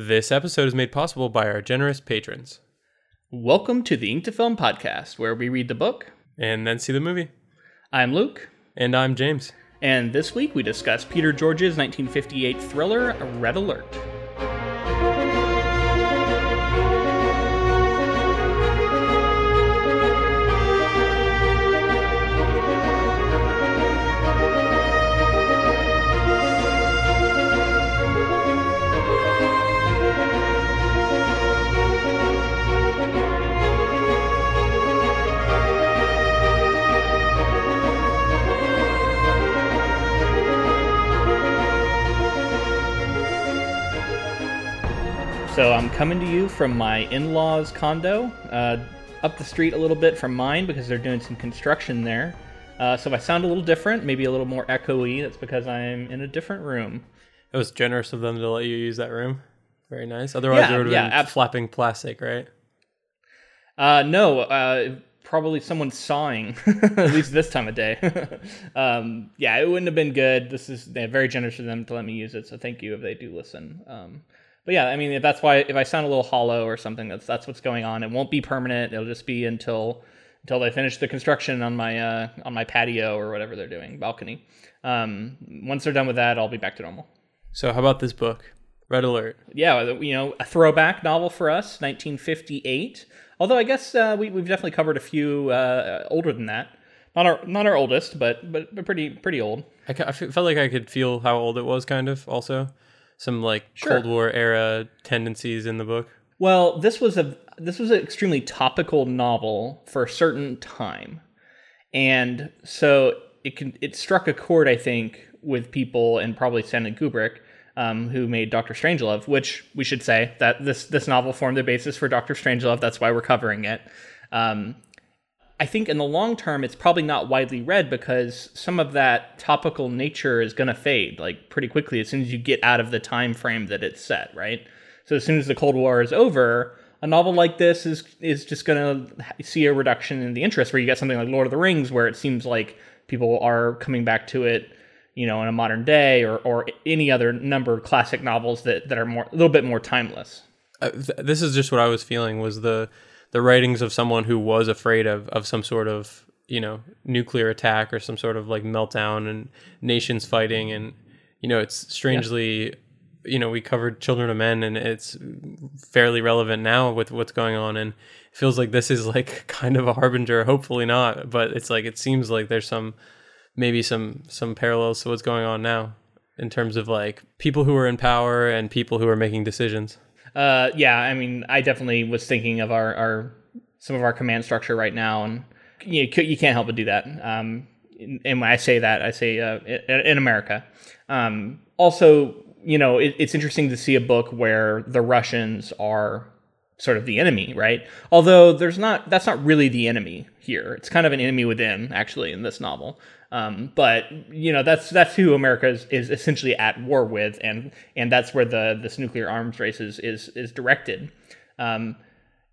This episode is made possible by our generous patrons. Welcome to the Ink to Film podcast, where we read the book. And then see the movie. I'm Luke, And I'm James. and this week we discuss Peter George's 1958 thriller Red Alert. So I'm coming to you from my in-laws condo, uh, up the street a little bit from mine because they're doing some construction there. Uh, so if I sound a little different, maybe a little more echoey, that's because I'm in a different room. It was generous of them to let you use that room. Very nice. Otherwise, Yeah, it would have yeah, been ab- flapping plastic, right? Uh, no, uh, probably someone sawing, at least this time of day. um, yeah, it wouldn't have been good. This is very generous of them to let me use it, so thank you if they do listen. Um, but yeah, I mean, if that's why if I sound a little hollow or something, that's that's what's going on. It won't be permanent. It'll just be until until they finish the construction on my uh, on my patio or whatever they're doing, balcony. Um, once they're done with that, I'll be back to normal. So, how about this book? Red Alert. yeah, you know, a throwback novel for us, 1958. Although I guess uh, we, we've definitely covered a few uh, older than that. Not our not our oldest, but but, but pretty pretty old. I, I felt like I could feel how old it was, kind of, also. Some like Sure. Cold War era tendencies in the book. Well, this was a this was an extremely topical novel for a certain time, and so it can it struck a chord, I think, with people and probably Stanley Kubrick, um, who made Doctor Strangelove. Which we should say that this this novel formed the basis for Doctor Strangelove. That's why we're covering it. Um, I think in the long term, it's probably not widely read because some of that topical nature is going to fade like pretty quickly as soon as you get out of the time frame that it's set, right? So as soon as the Cold War is over, a novel like this is is just going to see a reduction in the interest. Where you get something like Lord of the Rings, where it seems like people are coming back to it, you know, in a modern day, or or any other number of classic novels that that are more a little bit more timeless. uh, th- this is just what I was feeling was the the writings of someone who was afraid of of some sort of you know nuclear attack or some sort of like meltdown and nations fighting and you know it's strangely you know we covered children of men and it's fairly relevant now with what's going on and it feels like this is like kind of a harbinger. Hopefully not but it's like it seems like there's some maybe some some parallels to what's going on now in terms of like people who are in power and people who are making decisions Uh, yeah, I mean, I definitely was thinking of our, our some of our command structure right now, and you c- you can't help but do that. Um, and when I say that, I say uh, in America. Um, also, you know, it, it's interesting to see a book where the Russians are sort of the enemy, right? Although there's not that's not really the enemy here. It's kind of an enemy within, actually, in this novel. Um, but you know that's that's who America is, is essentially at war with, and and that's where the this nuclear arms race is is, is directed. Um,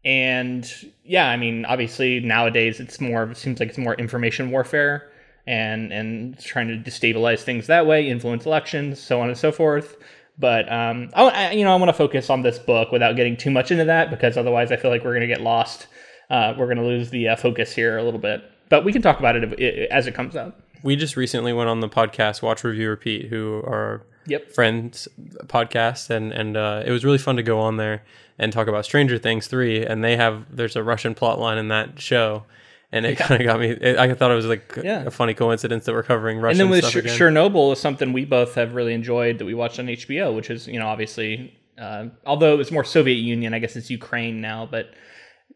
and yeah, I mean, obviously nowadays it's more it seems like it's more information warfare and and trying to destabilize things that way, influence elections, so on and so forth. But um, I, I you know I want to focus on this book without getting too much into that because otherwise I feel like we're going to get lost. Uh, we're going to lose the uh, focus here a little bit. But we can talk about it as it comes out. We just recently went on the podcast Watch Review Repeat, who are Yep. friends podcast, and and uh, it was really fun to go on there and talk about Stranger Things three, and they have there's a Russian plot line in that show. And it kind of got me. It, I thought it was like Yeah. a funny coincidence that we're covering Russian And then with again. Chernobyl is something we both have really enjoyed that we watched on HBO, which is you know obviously uh, although it was more Soviet Union, I guess it's Ukraine now, but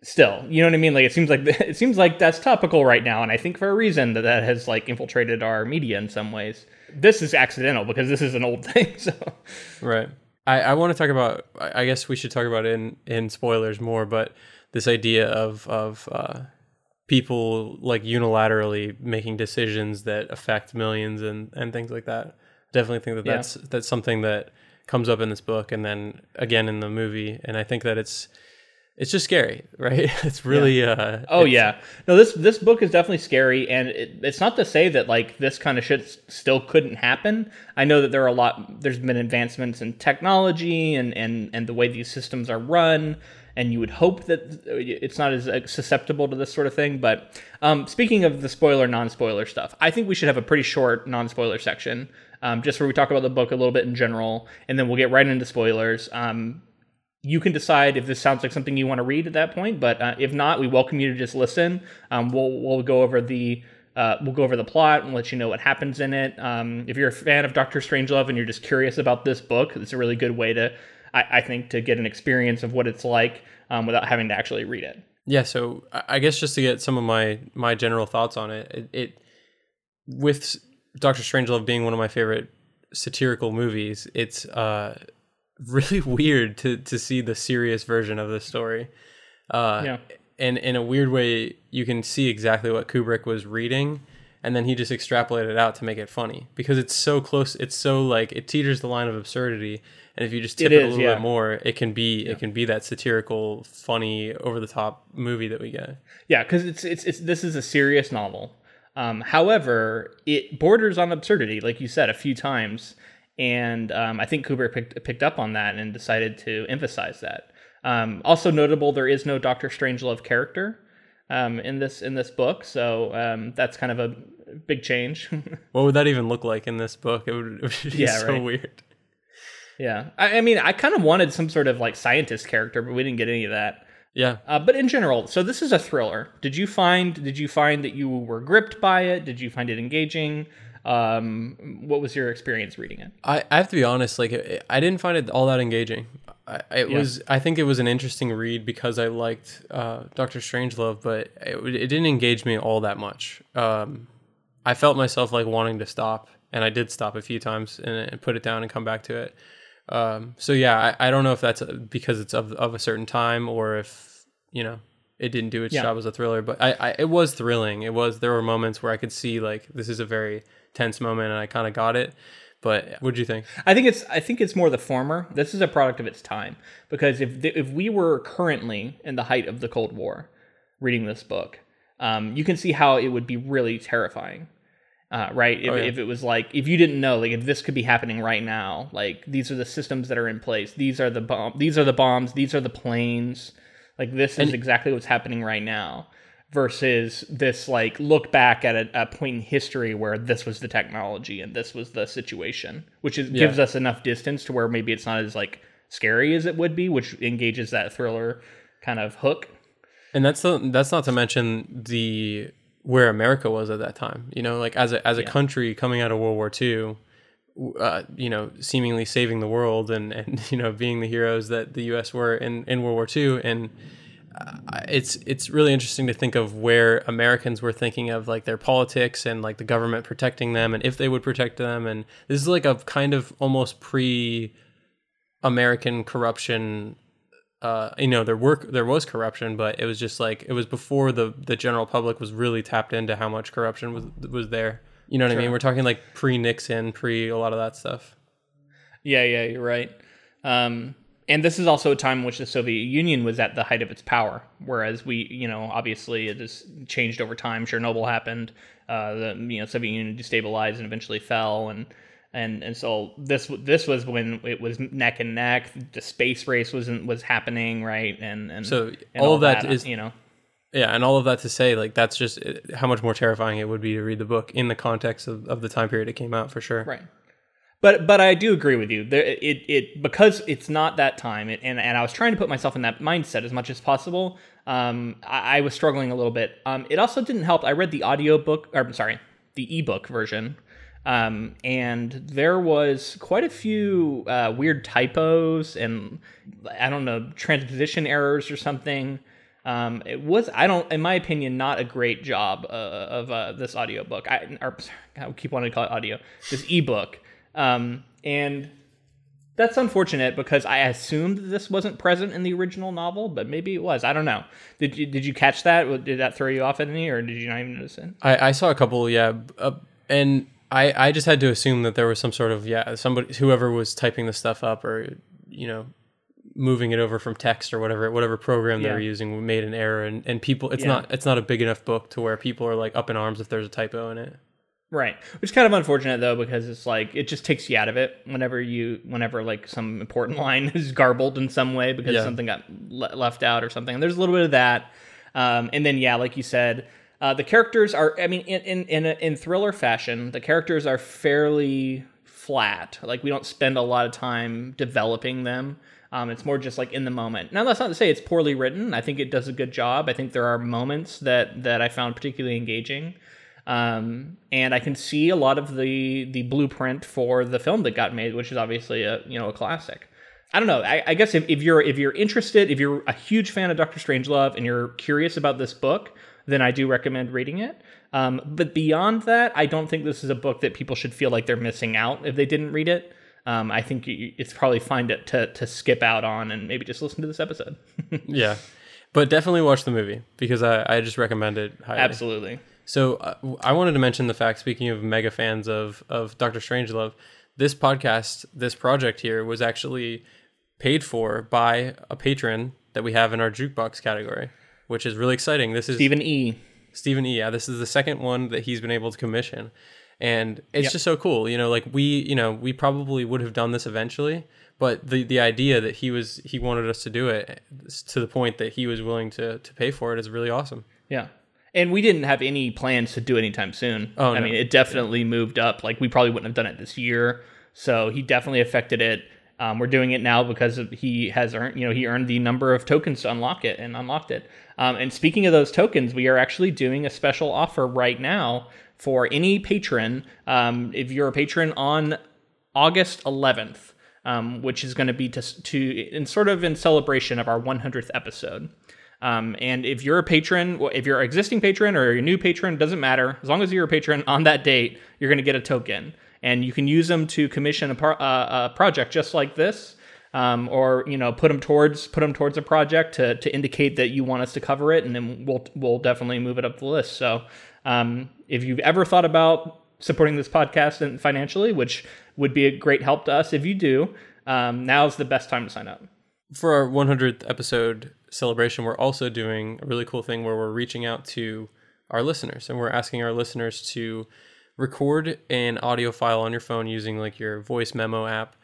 still, you know what I mean? Like it seems like it seems like that's topical right now, and I think for a reason that that has like infiltrated our media in some ways. This is accidental because this is an old thing. So Right. I, I want to talk about. I guess we should talk about it in in spoilers more, but this idea of of uh, people like unilaterally making decisions that affect millions and and things like that. Definitely think that Yeah. that's that's something that comes up in this book and then again in the movie. And I think that it's it's just scary, right? It's really uh Oh yeah, no this this book is definitely scary, and it, it's not to say that like this kind of shit still couldn't happen. I know that there are a lot. There's been advancements in technology and and and the way these systems are run, and you would hope that it's not as uh, susceptible to this sort of thing. But um, speaking of the spoiler non-spoiler stuff, I think we should have a pretty short non-spoiler section, um, just where we talk about the book a little bit in general, and then we'll get right into spoilers. Um, you can decide if this sounds like something you want to read at that point. But uh, if not, we welcome you to just listen. Um, we'll we'll go over the uh, we'll go over the plot and let you know what happens in it. Um, if you're a fan of Doctor Strangelove and you're just curious about this book, it's a really good way to I, I think to get an experience of what it's like um, without having to actually read it. Yeah, so I guess just to get some of my my general thoughts on it, it, it with Doctor Strangelove being one of my favorite satirical movies, it's uh really weird to to see the serious version of the story. Uh Yeah. and in a weird way you can see exactly what Kubrick was reading and then he just extrapolated it out to make it funny because it's so close it's so like it teeters the line of absurdity and if you just tip It it, a little yeah. bit more it can be it can be that satirical funny over the top movie that we get Yeah, because it's, it's it's this is a serious novel. Um, however, it borders on absurdity, like you said a few times, and um, I think Kubrick picked picked up on that and decided to emphasize that. Um, also notable, there is no Doctor Strangelove character um, in this in this book, so um, that's kind of a big change. what would that even look like in this book it would, it would be Yeah, so right. weird yeah, I, I mean, I kind of wanted some sort of like scientist character, but we didn't get any of that. yeah Uh, but in general, so this is a thriller. Did you find did you find that you were gripped by it? Did you find it engaging? Um, what was your experience reading it? I, I have to be honest like it- i didn't find it all that engaging I, it Yeah. was i think it was an interesting read because i liked uh, dr strangelove but it, it didn't engage me all that much um, i felt myself like wanting to stop and i did stop a few times and, and put it down and come back to it um, so yeah I, I don't know if that's uh, because it's of, of a certain time or if you know it didn't do its Yeah. job as a thriller but I, I it was thrilling it was there were moments where i could see like this is a very tense moment and i kind of got it but what'd you think I think it's I think it's more the former. This is a product of its time because if the, if we were currently in the height of the Cold War, reading this book, um, you can see how it would be really terrifying. Uh, right? If, Oh, yeah. if it was like, if you didn't know, like, if this could be happening right now, like, these are the systems that are in place. These are the bomb. These are the bombs. These are the planes. Like, this is And- exactly what's happening right now. Versus this, like, look back at a, a point in history where this was the technology and this was the situation, which is, Yeah. gives us enough distance to where maybe it's not as like scary as it would be, which engages that thriller kind of hook. and that's the, that's not to mention the where America was at that time. You know, like as a as a country coming out of World War II, uh, you know, seemingly saving the world and and you know being the heroes that the U.S. were in in World War II, and it's it's really interesting to think of where Americans were thinking of like their politics and like the government protecting them and if they would protect them, and this is like a kind of almost pre American corruption uh, you know, there were there was corruption, but it was just like it was before the the general public was really tapped into how much corruption was was there. You know what I mean? We're talking like pre Nixon, pre a lot of that stuff. Yeah, yeah, you're right. Um, and this is also a time in which the Soviet Union was at the height of its power, whereas we, you know, obviously it has changed over time. Chernobyl happened, uh, the you know Soviet Union destabilized and eventually fell, and and and so this this was when it was neck and neck. The space race wasn't was happening, right? And and So and all of that is- you know. Yeah, and all of that to say, like that's just uh, how much more terrifying it would be to read the book in the context of, of the time period it came out for sure. Right. But but I do agree with you. There, it it because it's not that time, it, and and I was trying to put myself in that mindset as much as possible. Um, I, I was struggling a little bit. Um, it also didn't help. I read the audio book, or I'm sorry, the ebook version, um, and there was quite a few uh, weird typos and I don't know transposition errors or something. Um, it was, I don't, in my opinion, not a great job uh, of uh, this audiobook. I, or, I keep wanting to call it audio, this ebook. Um, and that's unfortunate because I assumed this wasn't present in the original novel, but maybe it was. I don't know. Did you did you catch that? Did that throw you off at any, or did you not even notice it? I, I saw a couple, yeah, uh, and I, I just had to assume that there was some sort of yeah somebody whoever was typing the stuff up or you know moving it over from text or whatever whatever program they Yeah. were using made an error and, and people it's Yeah. not it's not a big enough book to where people are like up in arms if there's a typo in it Right. Which is kind of unfortunate though, because it's like it just takes you out of it whenever you whenever like some important line is garbled in some way because Yeah. something got le- left out or something. There's a little bit of that, um, and then yeah, like you said, uh, the characters are. I mean, in in in, a, in thriller fashion, the characters are fairly flat. Like we don't spend a lot of time developing them. Um, it's more just like in the moment. Now that's not to say it's poorly written. I think it does a good job. I think there are moments that that I found particularly engaging um, and I can see a lot of the the blueprint for the film that got made, which is obviously a you know a classic. I don't know. I, I guess if, if you're if you're interested, if you're a huge fan of Doctor Strangelove and you're curious about this book, then I do recommend reading it. Um, but beyond that, I don't think this is a book that people should feel like they're missing out if they didn't read it. Um, I think you- it's probably fine to, to to skip out on and maybe just listen to this episode. yeah but definitely watch the movie because i, I just recommend it highly. Absolutely. So uh, I wanted to mention the fact. Speaking of mega fans of of Doctor Strangelove, this podcast, this project here, was actually paid for by a patron that we have in our jukebox category, which is really exciting. This is Stephen E. Stephen E. Yeah, this is the second one that he's been able to commission, and it's Yep. just so cool. You know, like we, you know, we probably would have done this eventually, but the the idea that he was he wanted us to do it to the point that he was willing to to pay for it is really awesome. Yeah. And we didn't have any plans to do it anytime soon. Oh, I no. mean, it definitely moved up. Like, we probably wouldn't have done it this year. So he definitely affected it. Um, we're doing it now because he has earned, you know, he earned the number of tokens to unlock it and unlocked it. Um, and speaking of those tokens, we are actually doing a special offer right now for any patron. Um, if you're a patron on August 11th, um, which is going to be to, to in sort of in celebration of our 100th episode. Um, and if you're a patron, if you're an existing patron or a new patron, doesn't matter. As long as you're a patron on that date, you're going to get a token, and you can use them to commission a, par- uh, a project just like this, um, or you know, put them towards put them towards a project to, to indicate that you want us to cover it, and then we'll we'll definitely move it up the list. So, um, if you've ever thought about supporting this podcast and financially, which would be a great help to us if you do, um, now's the best time to sign up. for our 100th episode celebration, we're also doing a really cool thing where we're reaching out to our listeners and we're asking our listeners to record an audio file on your phone using like your voice memo app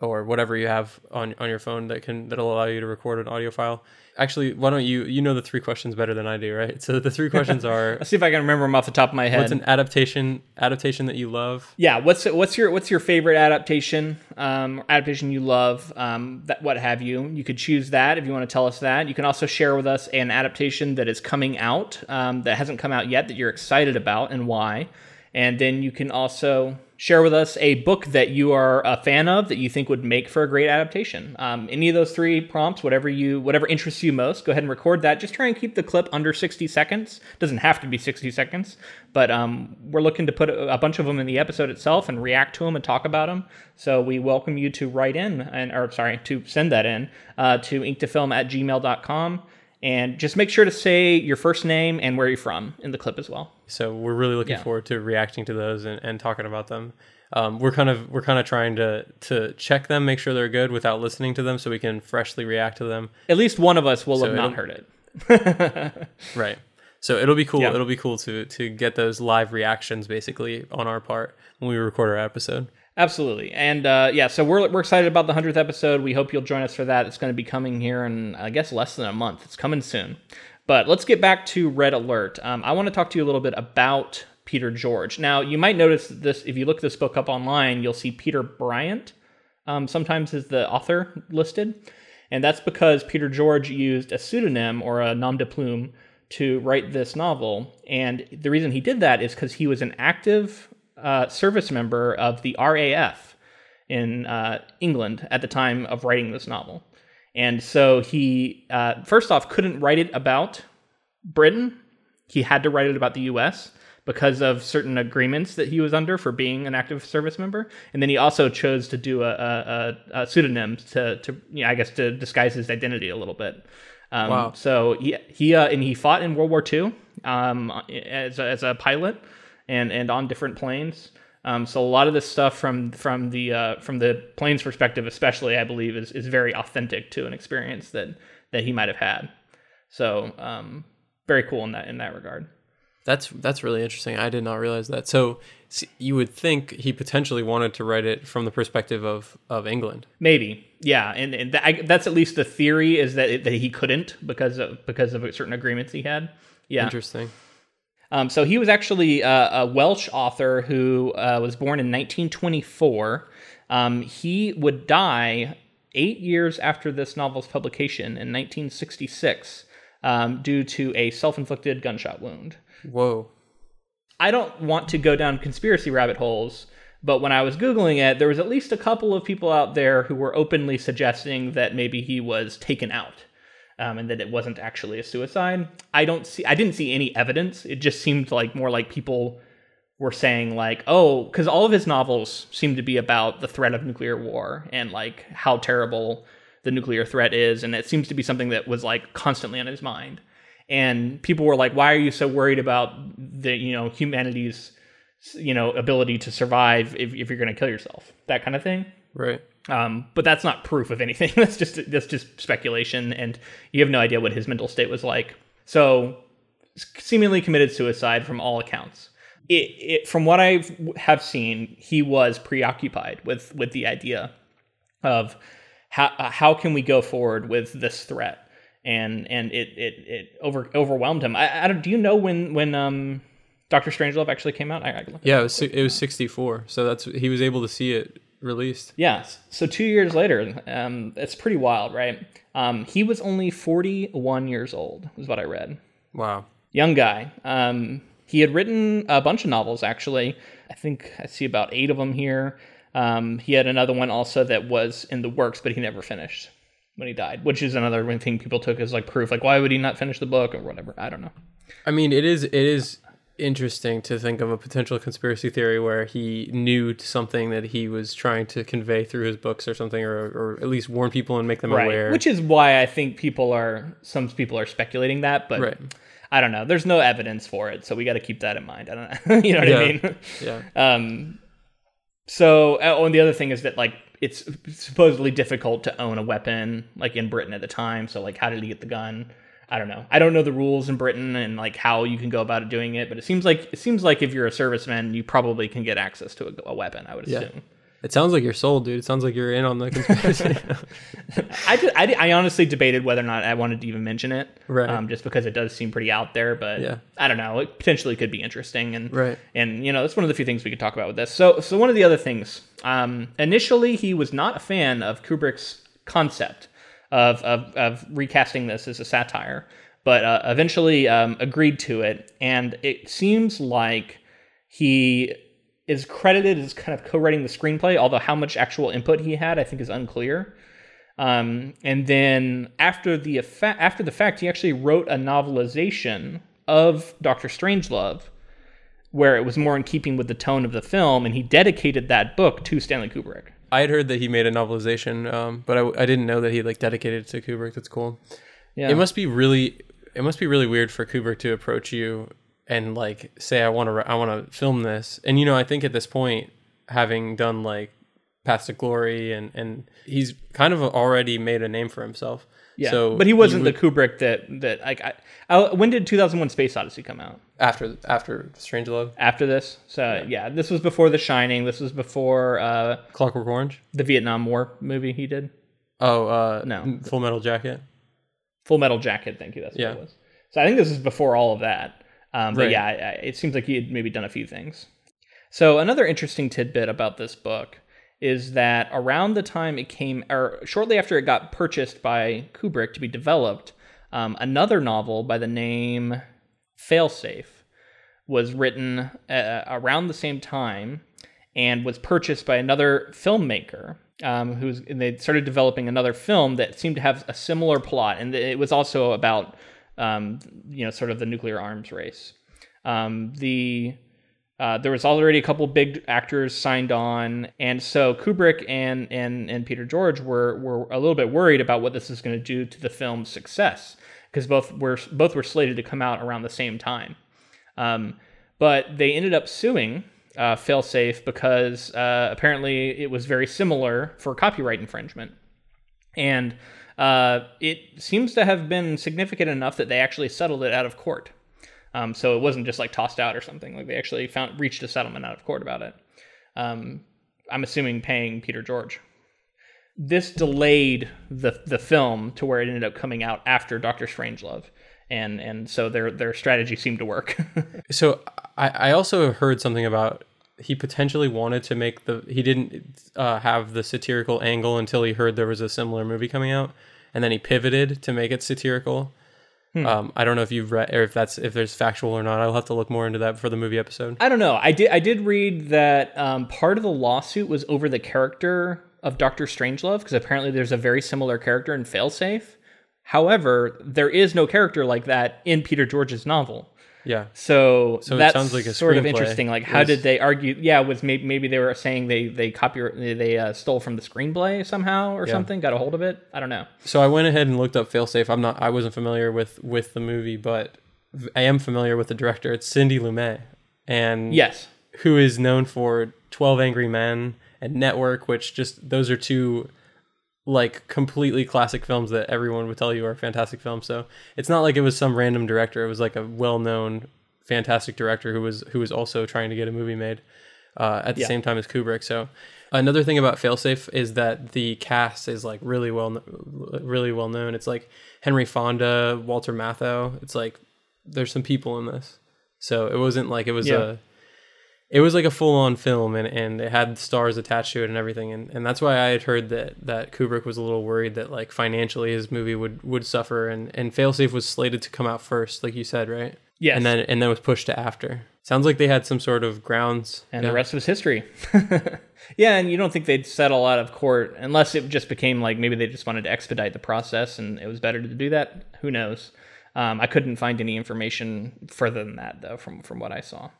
or whatever you have on, on your phone that can that'll allow you to record an audio file. Actually, why don't you you know the three questions better than I do, right? So the three questions are Let's see if I can remember them off the top of my head. what's an adaptation adaptation that you love? yeah, what's what's your what's your favorite adaptation? Um, adaptation you love, um, that what have you? You could choose that if you want to tell us that. You can also share with us an adaptation that is coming out um, that hasn't come out yet that you're excited about and why. And then you can also share with us a book that you are a fan of that you think would make for a great adaptation. Um, any of those three prompts, whatever you whatever interests you most, go ahead and record that. Just try and keep the clip under 60 seconds. Doesn't have to be 60 seconds, but um, we're looking to put a, bunch of them in the episode itself and react to them and talk about them. So we welcome you to write in and or sorry to send that in uh, to inktofilm at gmail.com. And just make sure to say your first name and where you're from in the clip as well. So we're really looking Yeah. forward to reacting to those and, and talking about them. Um, we're kind of we're kind of trying to to check them, make sure they're good without listening to them, so we can freshly react to them. At least one of us will have not heard it. Right. So it'll be cool. Yeah. It'll be cool to to get those live reactions basically on our part when we record our episode. Absolutely. And uh, yeah, so we're, we're excited about the 100th episode. We hope you'll join us for that. It's going to be coming here in, I guess, less than a month. It's coming soon. But let's get back to Red Alert. Um, I want to talk to you a little bit about Peter George. Now, you might notice this if you look this book up online, you'll see Peter Bryant um, sometimes is the author listed. And that's because Peter George used a pseudonym or a nom de plume to write this novel. And the reason he did that is because he was an active uh, service member of the RAF in uh, England at the time of writing this novel. And so he, uh, first off, couldn't write it about Britain. He had to write it about the US because of certain agreements that he was under for being an active service member. And then he also chose to do a, a, a, pseudonym to, to you know, I guess, to disguise his identity a little bit. Um, Wow. So he, he uh, and he fought in World War II um, as, a, as a pilot and, and on different planes. Um, so a lot of this stuff from from the uh, from the plane's perspective, especially, I believe, is is very authentic to an experience that that he might have had. So um, very cool in that in that regard. That's that's really interesting. I did not realize that. So you would think he potentially wanted to write it from the perspective of of England. Maybe, yeah, and, and th- I, that's at least the theory is that it, that he couldn't because of because of certain agreements he had. Yeah, interesting. Um, so he was actually uh, a Welsh author who uh, was born in 1924. Um, he would die eight years after this novel's publication in 1966 um, due to a self-inflicted gunshot wound. Whoa. I don't want to go down conspiracy rabbit holes, but when I was Googling it, there was at least a couple of people out there who were openly suggesting that maybe he was taken out. Um, and that it wasn't actually a suicide. I don't see. I didn't see any evidence. It just seemed like more like people were saying like, oh, because all of his novels seem to be about the threat of nuclear war and like how terrible the nuclear threat is, and it seems to be something that was like constantly on his mind and people were like why are you so worried about the you know humanity's you know ability to survive if, if you're going to kill yourself that kind of thing right um, but that's not proof of anything that's just that's just speculation and you have no idea what his mental state was like so seemingly committed suicide from all accounts it, it from what i have seen he was preoccupied with with the idea of how how can we go forward with this threat and and it it, it over overwhelmed him. I, I don't. Do you know when when um Doctor Strangelove actually came out? I, I yeah, it was it was sixty four. So that's he was able to see it released. Yeah. So two years later, um, it's pretty wild, right? Um, he was only forty one years old, is what I read. Wow. Young guy. Um, he had written a bunch of novels actually. I think I see about eight of them here. Um, he had another one also that was in the works, but he never finished when he died, which is another thing people took as like proof. Like, why would he not finish the book or whatever? I don't know. I mean, it is it is interesting to think of a potential conspiracy theory where he knew something that he was trying to convey through his books or something, or, or at least warn people and make them right. aware. Which is why I think people are some people are speculating that, but right. I don't know. There's no evidence for it, so we got to keep that in mind. I don't know. you know what yeah. I mean? Yeah. Um. So, oh, and the other thing is that like it's supposedly difficult to own a weapon like in Britain at the time. So like, how did he get the gun? I don't know. I don't know the rules in Britain and like how you can go about doing it, but it seems like it seems like if you're a serviceman, you probably can get access to a, a weapon. I would assume. Yeah. It sounds like you're sold, dude. It sounds like you're in on the conspiracy. I, I, I, honestly debated whether or not I wanted to even mention it, right? Um, just because it does seem pretty out there, but yeah. I don't know. It potentially could be interesting, and right. And you know, that's one of the few things we could talk about with this. So, so one of the other things, um, initially he was not a fan of Kubrick's concept of of, of recasting this as a satire, but uh, eventually um, agreed to it, and it seems like he is credited as kind of co-writing the screenplay, although how much actual input he had, I think, is unclear. Um, and then after the after the fact, he actually wrote a novelization of Doctor Strangelove, where it was more in keeping with the tone of the film, and he dedicated that book to Stanley Kubrick. I had heard that he made a novelization, um, but I, I, didn't know that he like dedicated it to Kubrick. That's cool. Yeah. It must be really, it must be really weird for Kubrick to approach you and like say I want to I want to film this. And you know, I think at this point having done like Paths to Glory and and he's kind of already made a name for himself. Yeah. So but he wasn't would, the Kubrick that that like I, I, when did 2001 Space Odyssey come out? After after Strangelove. After this. So yeah. yeah, this was before The Shining. This was before uh Clockwork Orange, the Vietnam War movie he did. Oh, uh no. Full Metal Jacket. Full Metal Jacket, thank you. That's what yeah. it was. So I think this is before all of that. Um, but right. yeah, it seems like he had maybe done a few things. So another interesting tidbit about this book is that around the time it came, or shortly after it got purchased by Kubrick to be developed, um, another novel by the name Failsafe was written uh, around the same time and was purchased by another filmmaker um, who's and they started developing another film that seemed to have a similar plot and it was also about um, you know, sort of the nuclear arms race. Um, the uh, there was already a couple big actors signed on, and so Kubrick and and and Peter George were were a little bit worried about what this is going to do to the film's success because both were both were slated to come out around the same time. Um, but they ended up suing uh, failsafe because uh, apparently it was very similar for copyright infringement, and uh, it seems to have been significant enough that they actually settled it out of court. Um, so it wasn't just like tossed out or something. Like they actually found reached a settlement out of court about it. Um, I'm assuming paying Peter George. This delayed the the film to where it ended up coming out after Doctor Strangelove, and and so their their strategy seemed to work. So I, I also heard something about he potentially wanted to make the he didn't uh, have the satirical angle until he heard there was a similar movie coming out, and then he pivoted to make it satirical. Um, I don't know if you've read or if that's if there's factual or not. I'll have to look more into that for the movie episode. I don't know. I did I did read that um, part of the lawsuit was over the character of Doctor Strangelove because apparently there's a very similar character in Failsafe. However, there is no character like that in Peter George's novel. Yeah, So, So it that's sounds like a sort of interesting. Like, how did they argue? Yeah, was maybe, maybe they were saying they they copy they uh, stole from the screenplay somehow or something, got a hold of it. I don't know. So I went ahead and looked up Failsafe. I'm not. I wasn't familiar with with the movie, but I am familiar with the director. It's Sidney Lumet, and Yes, who is known for Twelve Angry Men and Network, which just those are two like completely classic films that everyone would tell you are fantastic films. So it's not like it was some random director. It was like a well known fantastic director who was who was also trying to get a movie made uh, at the Yeah. same time as Kubrick. So another thing about Failsafe is that the cast is like really well really well known. It's like Henry Fonda, Walter Matthau. It's like there's some people in this. So it wasn't like it was Yeah. a it was like a full on film and, and it had stars attached to it and everything and, and that's why I had heard that, that Kubrick was a little worried that like financially his movie would, would suffer and, and Failsafe was slated to come out first, like you said, right? yes, And then and then was pushed to after. Sounds like they had some sort of grounds. and yeah. the rest was history. yeah, and you don't think they'd settle out of court unless it just became like maybe they just wanted to expedite the process and it was better to do that. Who knows? Um, I couldn't find any information further than that though from from what I saw.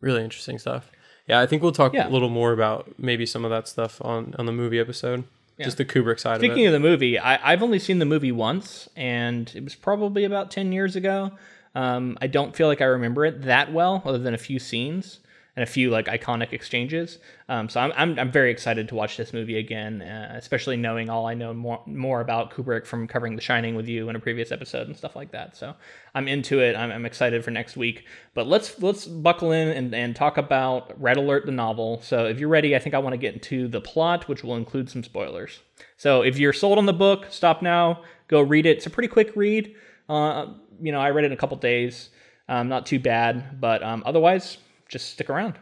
Really interesting stuff. Yeah, I think we'll talk Yeah. a little more about maybe some of that stuff on, on the movie episode. Just the Kubrick side of Speaking it. of the movie, I, I've only seen the movie once, and it was probably about 10 years ago. Um, I don't feel like I remember it that well, other than a few scenes and a few like iconic exchanges. Um, so I'm, I'm, I'm very excited to watch this movie again, uh, especially knowing all I know more, more about Kubrick from covering The Shining with you in a previous episode and stuff like that. So I'm into it. I'm, I'm excited for next week. But let's let's buckle in and, and talk about Red Alert, the novel. So if you're ready, I think I want to get into the plot, which will include some spoilers. So if you're sold on the book, stop now, go read it. It's a pretty quick read. Uh, you know, I read it in a couple days. Um, not too bad, but um, otherwise, just stick around.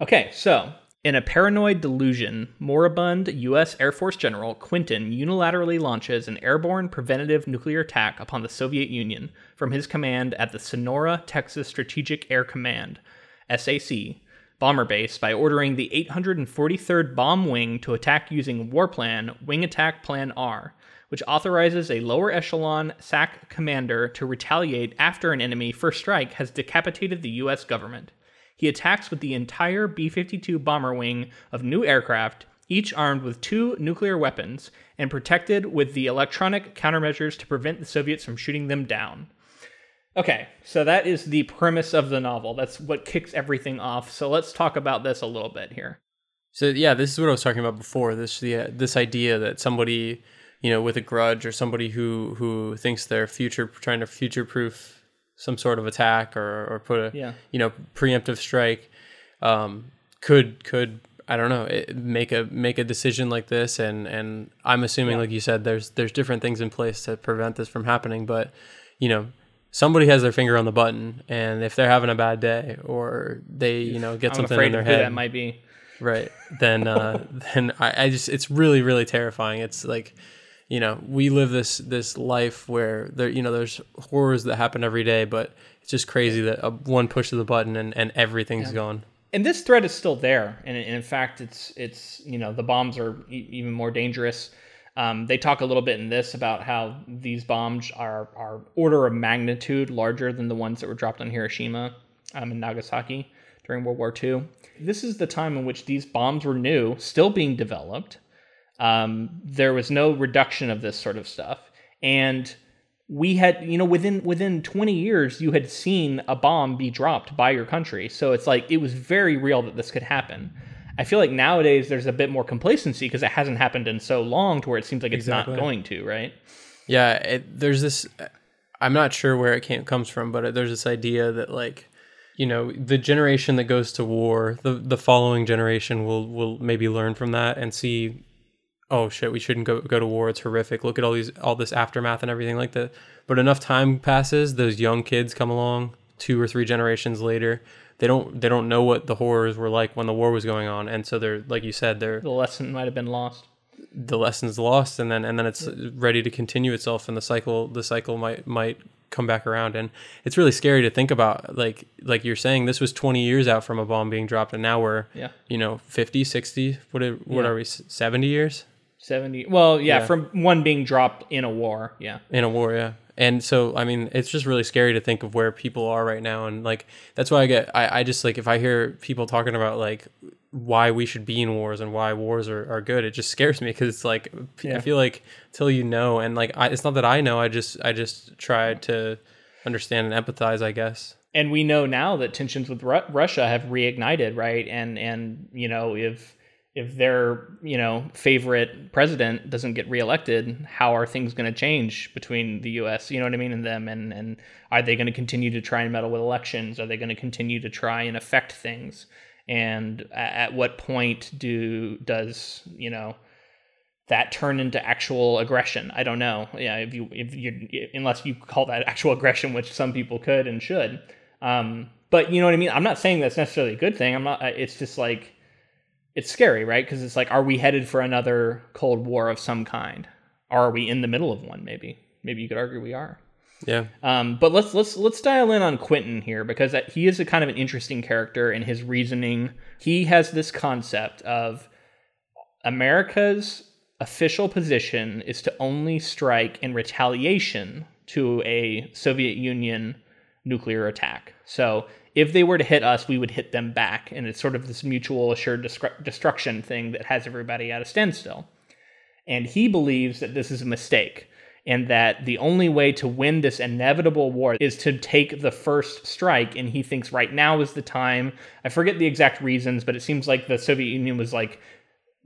Okay, so in a paranoid delusion, moribund U.S. Air Force General Quinten unilaterally launches an airborne preventative nuclear attack upon the Soviet Union from his command at the Sonora, Texas Strategic Air Command, SAC, bomber base by ordering the 843rd Bomb Wing to attack using Warplan Wing Attack Plan R, which authorizes a lower echelon SAC commander to retaliate after an enemy first strike has decapitated the U.S. government. He attacks with the entire B 52 bomber wing of new aircraft, each armed with two nuclear weapons and protected with the electronic countermeasures to prevent the Soviets from shooting them down. Okay, so that is the premise of the novel. That's what kicks everything off. So let's talk about this a little bit here. So yeah, this is what I was talking about before. This the uh, this idea that somebody, you know, with a grudge or somebody who who thinks they're future trying to future proof some sort of attack or or put a Yeah. you know preemptive strike, um, could could I don't know it, make a make a decision like this. And and I'm assuming like you said there's there's different things in place to prevent this from happening, but you know somebody has their finger on the button. And if they're having a bad day or they you know get I'm something afraid in their of head that might be. right. Then uh then I, I just it's really really terrifying. It's like you know we live this this life where there you know there's horrors that happen every day but it's just crazy that a, one push of the button and and everything's gone and this threat is still there and, and in fact it's it's you know the bombs are e- even more dangerous um, they talk a little bit in this about how these bombs are are order of magnitude larger than the ones that were dropped on Hiroshima um, and Nagasaki during World War II. This is the time in which these bombs were new, still being developed. Um, there was no reduction of this sort of stuff, and we had you know within within 20 years you had seen a bomb be dropped by your country so it's like it was very real that this could happen i feel like nowadays there's a bit more complacency because it hasn't happened in so long to where it seems like it's Exactly. not going to right Yeah, it, there's this. I'm not sure where it came, comes from, but there's this idea that like, you know, the generation that goes to war, the the following generation will will maybe learn from that and see, oh shit, we shouldn't go go to war. It's horrific. Look at all these all this aftermath and everything like that. But enough time passes, those young kids come along, two or three generations later. They don't they don't know what the horrors were like when the war was going on, and so they're like you said, they're the lesson might have been lost the lessons lost and then and then it's ready to continue itself and the cycle the cycle might might come back around and it's really scary to think about like like you're saying this was 20 years out from a bomb being dropped and now we're yeah you know 50 60 what what Yeah. are we 70 years 70 well yeah, Yeah. from one being dropped in a war yeah in a war yeah and so i mean it's just really scary to think of where people are right now and like that's why i get i, I just like if i hear people talking about like why we should be in wars and why wars are, are good it just scares me because it's like p- i Yeah. feel like till you know and like I, it's not that i know i just i just try to understand and empathize i guess and we know now that tensions with Ru- Russia have reignited, right? And and you know if if their you know favorite president doesn't get reelected, how are things going to change between the U.S. You know what I mean, and them, and and are they going to continue to try and meddle with elections? Are they going to continue to try and affect things? And at what point do does you know that turn into actual aggression. I don't know. Yeah, if you if you unless you call that actual aggression, which some people could and should. Um, but you know what I mean. I'm not saying that's necessarily a good thing. I'm not. It's just like it's scary, right? Because it's like, are we headed for another Cold War of some kind? Or are we in the middle of one? Maybe. Maybe you could argue we are. yeah Um, but let's let's let's dial in on Quinten here because that, he is a kind of an interesting character in his reasoning. He has this concept of America's official position is to only strike in retaliation to a Soviet Union nuclear attack. So if they were to hit us, we would hit them back, and it's sort of this mutual assured destru- destruction thing that has everybody at a standstill. And he believes that this is a mistake and that the only way to win this inevitable war is to take the first strike. And he thinks right now is the time. I forget the exact reasons, but it seems like the Soviet Union was like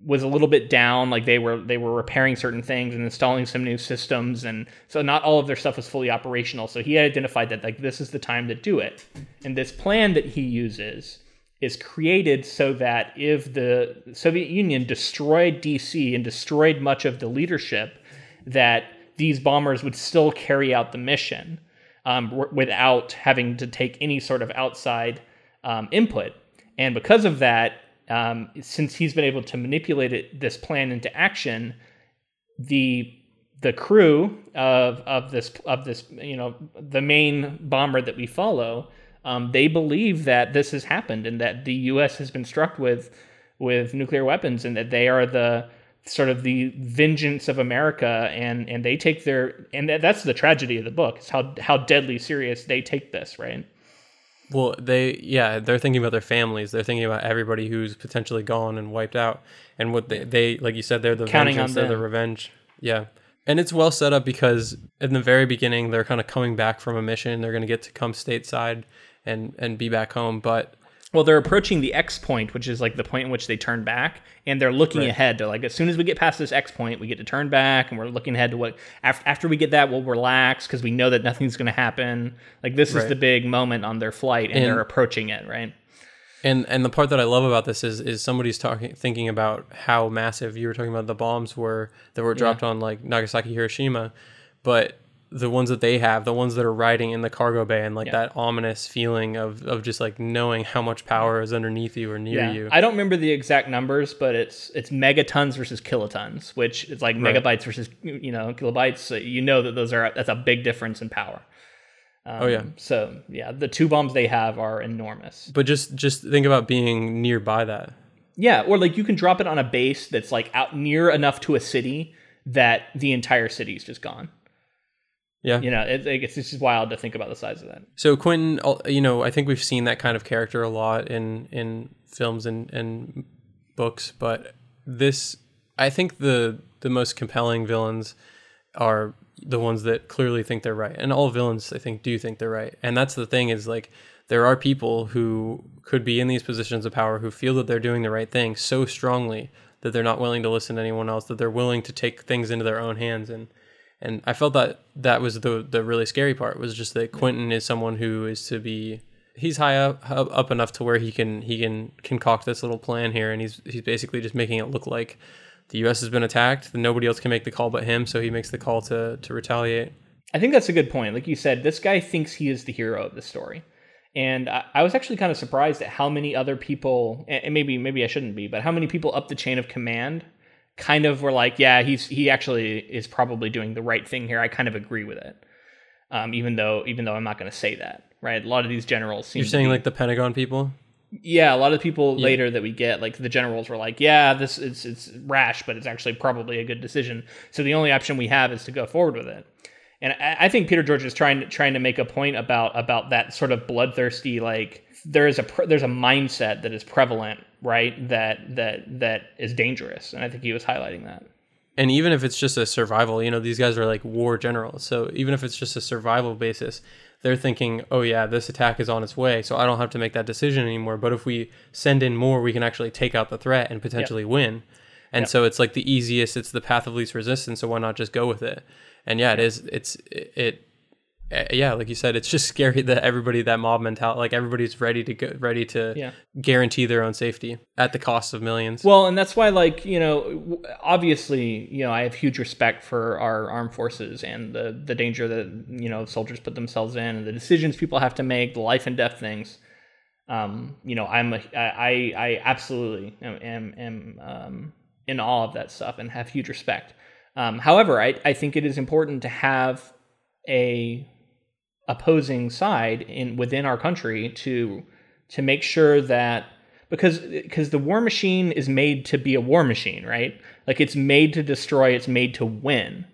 was a little bit down like they were they were repairing certain things and installing some new systems and so not all of their stuff was fully operational so he identified that like this is the time to do it and this plan that he uses is created so that if the Soviet Union destroyed DC and destroyed much of the leadership, that these bombers would still carry out the mission um, w- without having to take any sort of outside um, input. And because of that, um, since he's been able to manipulate it, this plan into action, the the crew of of this of this you know the main bomber that we follow um, they believe that this has happened and that the U.S. has been struck with with nuclear weapons and that they are the sort of the vengeance of America and and they take their and that, that's the tragedy of the book is how how deadly serious they take this right Well, they yeah, they're thinking about their families. They're thinking about everybody who's potentially gone and wiped out, and what they, they like you said, they're the Counting vengeance, they're the revenge. Yeah, and it's well set up because in the very beginning they're kind of coming back from a mission. They're going to get to come stateside and and be back home, but well they're approaching the X point which is like the point in which they turn back and they're looking Right. ahead. They're like as soon as we get past this X point we get to turn back and we're looking ahead to what after, after we get that we'll relax because we know that nothing's going to happen. Like this is the big moment on their flight and, And- they're approaching it right? And and the part that I love about this is is somebody's talking thinking about how massive you were talking about the bombs were that were dropped on like Nagasaki, Hiroshima, but the ones that they have, the ones that are riding in the cargo bay and like that ominous feeling of of just like knowing how much power is underneath you or near you. I don't remember the exact numbers, but it's it's megatons versus kilotons, which is like Right. megabytes versus you know kilobytes. So you know that those are that's a big difference in power. Um, Oh, yeah. So yeah, the two bombs they have are enormous. But just just think about being nearby that. Yeah, or like you can drop it on a base that's like out near enough to a city that the entire city's just gone. Yeah. You know, it, it's it's just wild to think about the size of that. So Quinten, you know, I think we've seen that kind of character a lot in in films and and books, but this, I think the the most compelling villains are the ones that clearly think they're right. And all villains, I think, do think they're right. And that's the thing is like there are people who could be in these positions of power who feel that they're doing the right thing so strongly that they're not willing to listen to anyone else, that they're willing to take things into their own hands. And and I felt that that was the the really scary part was just that Quinten is someone who is to be he's high up up enough to where he can he can concoct this little plan here, and he's he's basically just making it look like the U.S. has been attacked. Then nobody else can make the call but him, so he makes the call to to retaliate. I think that's a good point. Like you said, this guy thinks he is the hero of the story. And I, I was actually kind of surprised at how many other people, and maybe maybe I shouldn't be, but how many people up the chain of command kind of were like, yeah, he's he actually is probably doing the right thing here. I kind of agree with it, um, even though even though I'm not going to say that, right? A lot of these generals seem You're saying be, like the Pentagon people? yeah, a lot of the people yeah. later that we get, like the generals were like, yeah, this it's it's rash, but it's actually probably a good decision. So the only option we have is to go forward with it. And I, I think Peter George is trying to trying to make a point about about that sort of bloodthirsty like there is a there's a mindset that is prevalent, right? That that that is dangerous, and I think he was highlighting that. And even if it's just a survival, you know, these guys are like war generals. So even if it's just a survival basis, they're thinking, oh yeah, this attack is on its way, so I don't have to make that decision anymore. But if we send in more, we can actually take out the threat and potentially yep. win. And yep. so it's like the easiest, it's the path of least resistance. So why not just go with it? And yeah, it is. It's it. Yeah, like you said, it's just scary that everybody that mob mentality, like everybody's ready to go, ready to yeah. guarantee their own safety at the cost of millions. Well, and that's why, like you know, obviously, you know, I have huge respect for our armed forces and the the danger that you know soldiers put themselves in, and the decisions people have to make, the life and death things. Um, you know, I'm a, I I absolutely am am, am um, in awe of that stuff and have huge respect. Um, however, I, I think it is important to have a opposing side in within our country to to make sure that because because the war machine is made to be a war machine, right? Like it's made to destroy, it's made to win.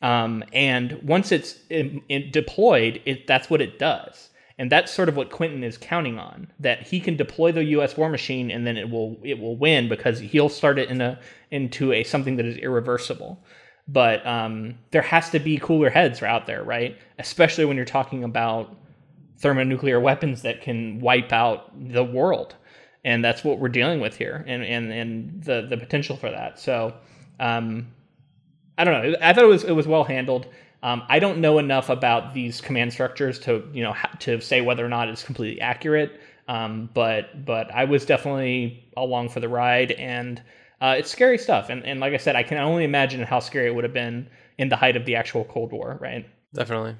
Um, and once it's in, in deployed, it, that's what it does. And that's sort of what Quinten is counting on that he can deploy the U.S. war machine and then it will it will win because he'll start it in a into a something that is irreversible. But um, there has to be cooler heads out there, right? Especially when you're talking about thermonuclear weapons that can wipe out the world, and that's what we're dealing with here, and and and the the potential for that. So. Um, I don't know. I thought it was it was well handled. Um, I don't know enough about these command structures to you know to say whether or not it's completely accurate. Um, but but I was definitely along for the ride, and uh, it's scary stuff. And and like I said, I can only imagine how scary it would have been in the height of the actual Cold War, right? Definitely,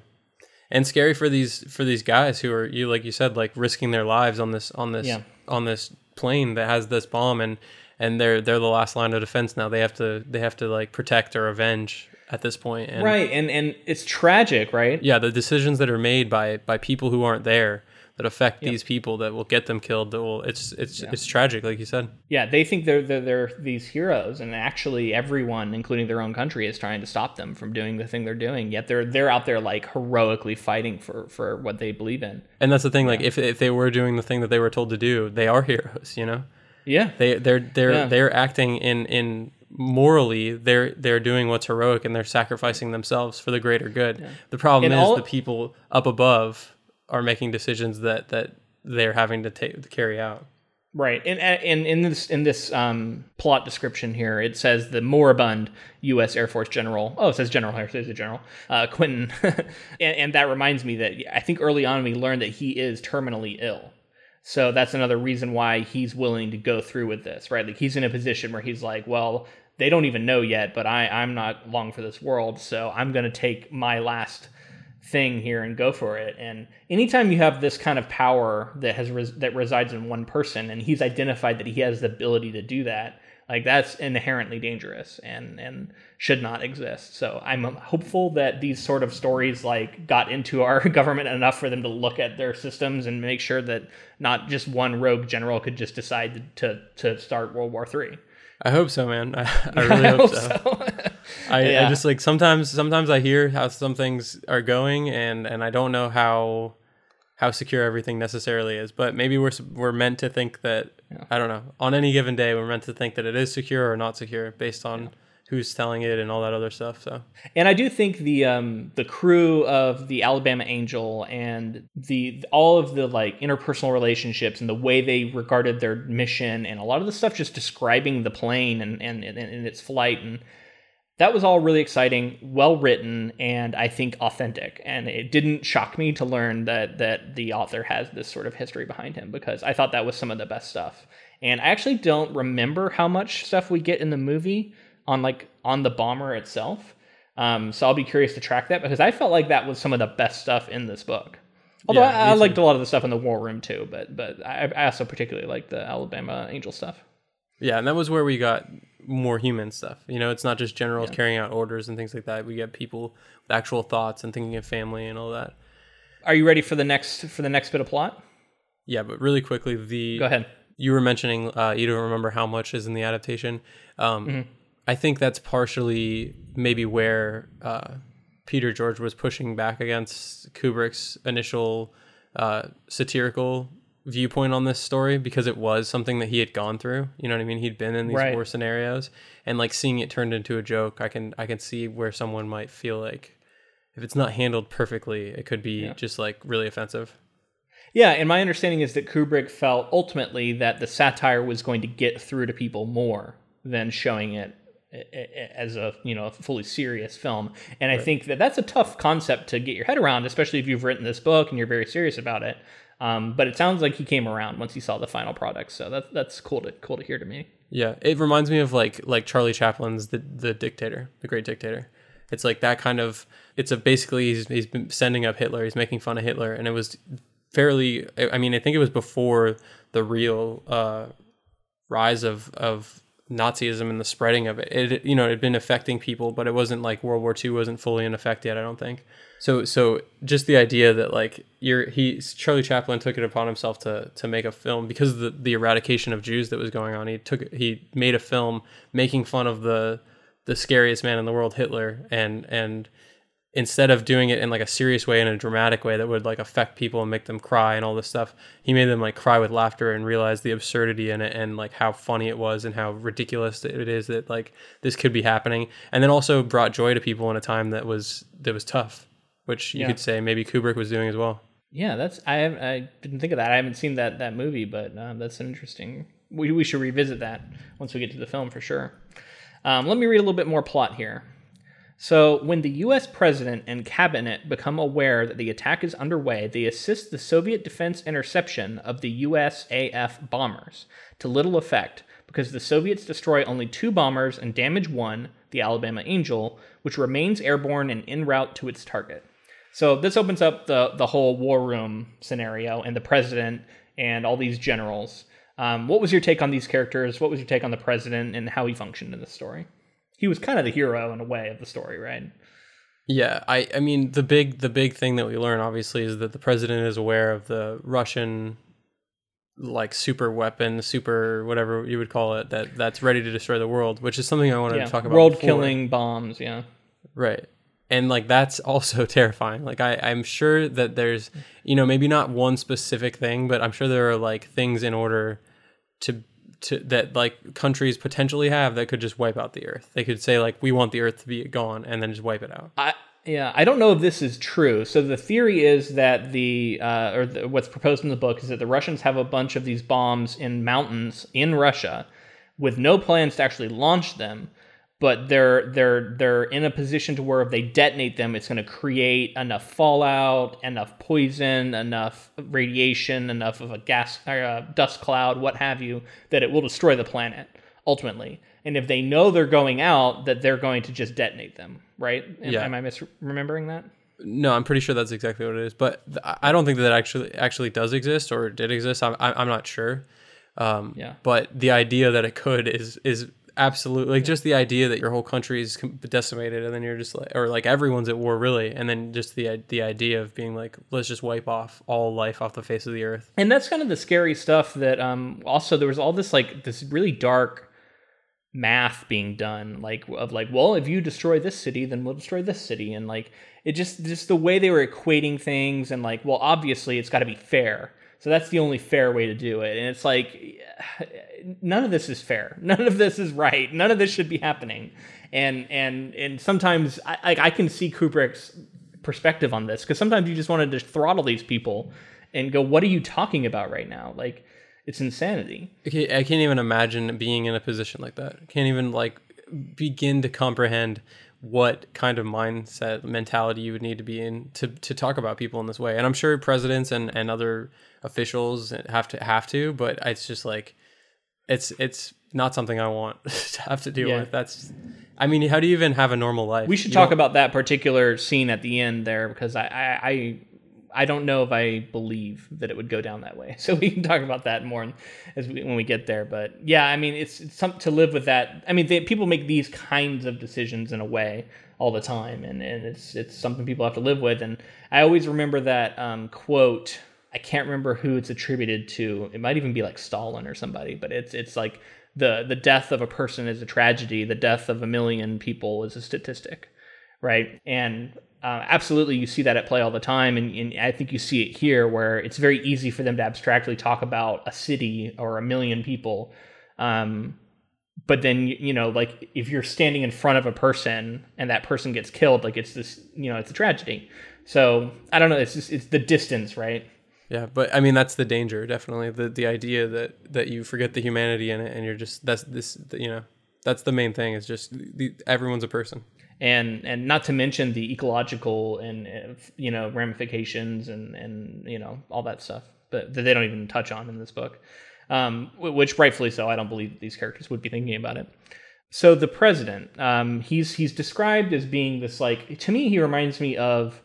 and scary for these for these guys who are you like you said like risking their lives on this on this yeah. on this plane that has this bomb and and they're they're the last line of defense now. They have to they have to like protect or avenge at this point. And, right, and and it's tragic, right? Yeah, the decisions that are made by by people who aren't there that affect yep. these people that will get them killed. That will it's it's yeah. it's tragic, like you said. Yeah, they think they're, they're they're these heroes, and actually everyone, including their own country, is trying to stop them from doing the thing they're doing. Yet they're they're out there like heroically fighting for for what they believe in. And that's the thing. Like if if they were doing the thing that they were told to do, they are heroes. You know. Yeah. They they're they're yeah. they're acting in in morally they're they're doing what's heroic and they're sacrificing themselves for the greater good. Yeah. The problem and is all, the people up above are making decisions that that they're having to take to carry out. Right, and and in this in this um, plot description here, it says the moribund U.S. Air Force General. Oh, it says General here. It says a General uh, Quinten, and, and that reminds me that I think early on we learned that he is terminally ill. So that's another reason why he's willing to go through with this, right? Like he's in a position where he's like, well, they don't even know yet, but I, I'm not long for this world, so I'm going to take my last thing here and go for it. And anytime you have this kind of power that has res- that resides in one person, and he's identified that he has the ability to do that, like that's inherently dangerous and and should not exist. So I'm hopeful that these sort of stories like got into our government enough for them to look at their systems and make sure that not just one rogue general could just decide to to start World War Three. I hope so, man. I, I really I hope, hope, so. so. I, yeah. I just like sometimes sometimes I hear how some things are going and and I don't know how how secure everything necessarily is, but maybe we're we're meant to think that yeah. I don't know. On any given day, we're meant to think that it is secure or not secure based on who's telling it and all that other stuff. So And I do think the um, the crew of the Alabama Angel and the all of the like interpersonal relationships and the way they regarded their mission and a lot of the stuff just describing the plane and and, and, and its flight and that was all really exciting, well written, and I think authentic. And it didn't shock me to learn that that the author has this sort of history behind him because I thought that was some of the best stuff. And I actually don't remember how much stuff we get in the movie on like on the bomber itself. Um, so I'll be curious to track that because I felt like that was some of the best stuff in this book. Although Yeah, I, I liked a lot of the stuff in the war room too, but but I, I also particularly liked the Alabama Angel stuff. yeah, and that was where we got more human stuff. You know, it's not just generals carrying out orders and things like that. We get people with actual thoughts and thinking of family and all that. Are you ready for the next for the next bit of plot? Yeah, but really quickly, the Go ahead. you were mentioning uh, you don't remember how much is in the adaptation. Um, Mm-hmm. I think that's partially maybe where uh, Peter George was pushing back against Kubrick's initial uh, satirical viewpoint on this story because it was something that he had gone through. You know what I mean? He'd been in these Right. war scenarios, and like seeing it turned into a joke, I can I can see where someone might feel like if it's not handled perfectly, it could be just like really offensive. Yeah, and my understanding is that Kubrick felt ultimately that the satire was going to get through to people more than showing it as a you know a fully serious film. And I think that that's a tough concept to get your head around, especially if you've written this book and you're very serious about it. Um, but it sounds like he came around once he saw the final product, so that's that's cool to cool to hear to me. Yeah, it reminds me of like like Charlie Chaplin's the the dictator, the great dictator. It's like that kind of. It's a basically he's he's been sending up Hitler. He's making fun of Hitler, and it was fairly. I I mean, I think it was before the real uh, rise of of Nazism and the spreading of it. It you know it had been affecting people, but it wasn't like World War II wasn't fully in effect yet. I don't think. So so just the idea that like you're he Charlie Chaplin took it upon himself to to make a film because of the the eradication of Jews that was going on. He took he made a film making fun of the the scariest man in the world, Hitler, and and instead of doing it in like a serious way in a dramatic way that would like affect people and make them cry and all this stuff he made them like cry with laughter and realize the absurdity in it and like how funny it was and how ridiculous it is that like this could be happening and then also brought joy to people in a time that was that was tough which you Yeah. could say maybe kubrick was doing as well Yeah, that's I I didn't think of that. I haven't seen that that movie, but uh, that's an interesting. We we should revisit that once we get to the film for sure. Um, let me read a little bit more plot here. So, when the U.S. president and cabinet become aware that the attack is underway, they assist the Soviet defense interception of the USAF bombers to little effect because the Soviets destroy only two bombers and damage one, the Alabama Angel, which remains airborne and en route to its target. So this opens up the the whole war room scenario and the president and all these generals. Um, what was your take on these characters? What was your take on the president and how he functioned in the story? He was kind of the hero in a way of the story, right? Yeah, I I mean the big the big thing that we learn obviously is that the president is aware of the Russian like super weapon, super whatever you would call it that that's ready to destroy the world, which is something I wanted Yeah, to talk about. world before. killing bombs. Yeah, Right. And like that's also terrifying. Like I, I'm sure that there's you know, maybe not one specific thing, but I'm sure there are like things in order to to that like countries potentially have that could just wipe out the earth. They could say like we want the earth to be gone and then just wipe it out. I yeah, I don't know if this is true. So the theory is that the uh, or the, what's proposed in the book is that the Russians have a bunch of these bombs in mountains in Russia, with no plans to actually launch them. But they're they're they're in a position to where if they detonate them, it's going to create enough fallout, enough poison, enough radiation, enough of a gas or a dust cloud, what have you, that it will destroy the planet ultimately. And if they know they're going out, that they're going to just detonate them, right? Am, Yeah. am I misremembering that? No, I'm pretty sure that's exactly what it is, but I don't think that actually actually does exist or did exist. I'm I- I'm not sure. Um, Yeah. But the idea that it could is is absolutely like just the idea that your whole country is decimated and then you're just like or like everyone's at war really and then just the the idea of being like let's just wipe off all life off the face of the earth. And that's kind of the scary stuff that um also there was all this like this really dark math being done like of like well if you destroy this city then we'll destroy this city and like it just just the way they were equating things and like well obviously it's got to be fair So that's the only fair way to do it. And it's like none of this is fair. None of this is right. None of this should be happening. And and and sometimes I I can see Kubrick's perspective on this because sometimes you just wanted to throttle these people and go, "What are you talking about right now?" Like it's insanity. Okay, I can't even imagine being in a position like that. I can't even like begin to comprehend what kind of mindset mentality you would need to be in to, to talk about people in this way. And i'm sure presidents and, and other officials have to have to but it's just like it's it's not something i want to have to deal Yeah. with. That's i mean how do you even have a normal life? We should You talk about that particular scene at the end there because I, I I I don't know if I believe that it would go down that way. So we can talk about that more as we, when we get there. But yeah, I mean, it's, it's something to live with that. I mean, they, people make these kinds of decisions in a way all the time, and, and it's it's something people have to live with. And I always remember that um, quote. I can't remember who it's attributed to. It might even be like Stalin or somebody, but it's it's like the the death of a person is a tragedy. The death of a million people is a statistic right? And uh, absolutely, you see that at play all the time, and, and I think you see it here, where it's very easy for them to abstractly talk about a city or a million people, um, but then you know, like if you're standing in front of a person and that person gets killed, like it's this, you know, it's a tragedy. So I don't know, it's just it's the distance, right? yeah but i mean that's the danger definitely the the idea that that you forget the humanity in it and you're just that's this you know that's the main thing is just the, everyone's a person and and not to mention the ecological and uh, you know ramifications and and you know all that stuff but that they don't even touch on in this book. Um, which rightfully so i don't believe these characters would be thinking about it. So the president um, he's he's described as being this like to me he reminds me of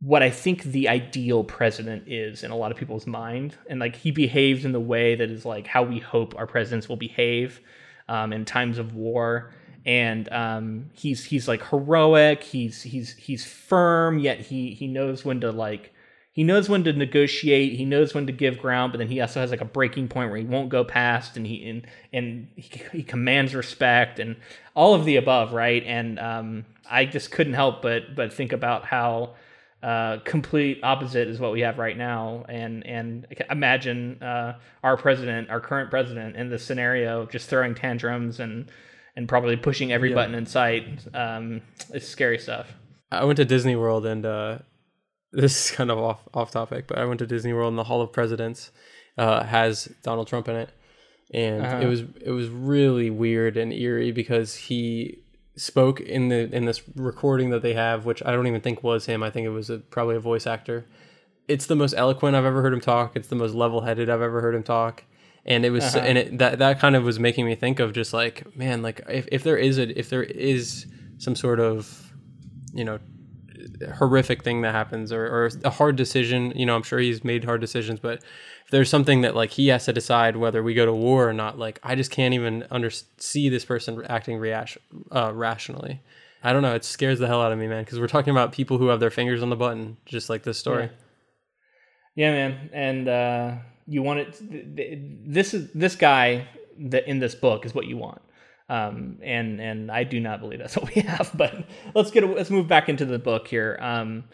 what I think the ideal president is in a lot of people's mind, and like he behaves in the way that is like how we hope our presidents will behave um, in times of war. And um, he's he's like heroic. He's he's he's firm, yet he he knows when to like he knows when to negotiate. He knows when to give ground, but then he also has like a breaking point where he won't go past, and he and and he, he commands respect and all of the above, right? And um, I just couldn't help but but think about how uh, complete opposite is what we have right now, and and imagine uh, our president, our current president, in this scenario, just throwing tantrums and and probably pushing every Yeah. button in sight. Um, it's scary stuff. I went to Disney World and uh, this is kind of off off topic, but I went to Disney World and the Hall of Presidents uh, has Donald Trump in it, and Uh-huh. it was it was really weird and eerie because he spoke in the in this recording that they have, which I don't even think was him. I think it was a, probably a voice actor. It's the most eloquent I've ever heard him talk. It's the most level headed I've ever heard him talk. And it was, Uh-huh. and it that that kind of was making me think of just like, man, like if, if there is a if there is some sort of, you know, horrific thing that happens or, or a hard decision you know i'm sure he's made hard decisions but if there's something that like he has to decide whether we go to war or not like i just can't even under see this person acting reaction uh, rationally. I don't know. It scares the hell out of me man because we're talking about people who have their fingers on the button just like this story. Yeah, man, and uh, you want it. th- th- This is this guy that in this book is what you want, um, and and I do not believe that's what we have. But let's get let's move back into the book here. Um,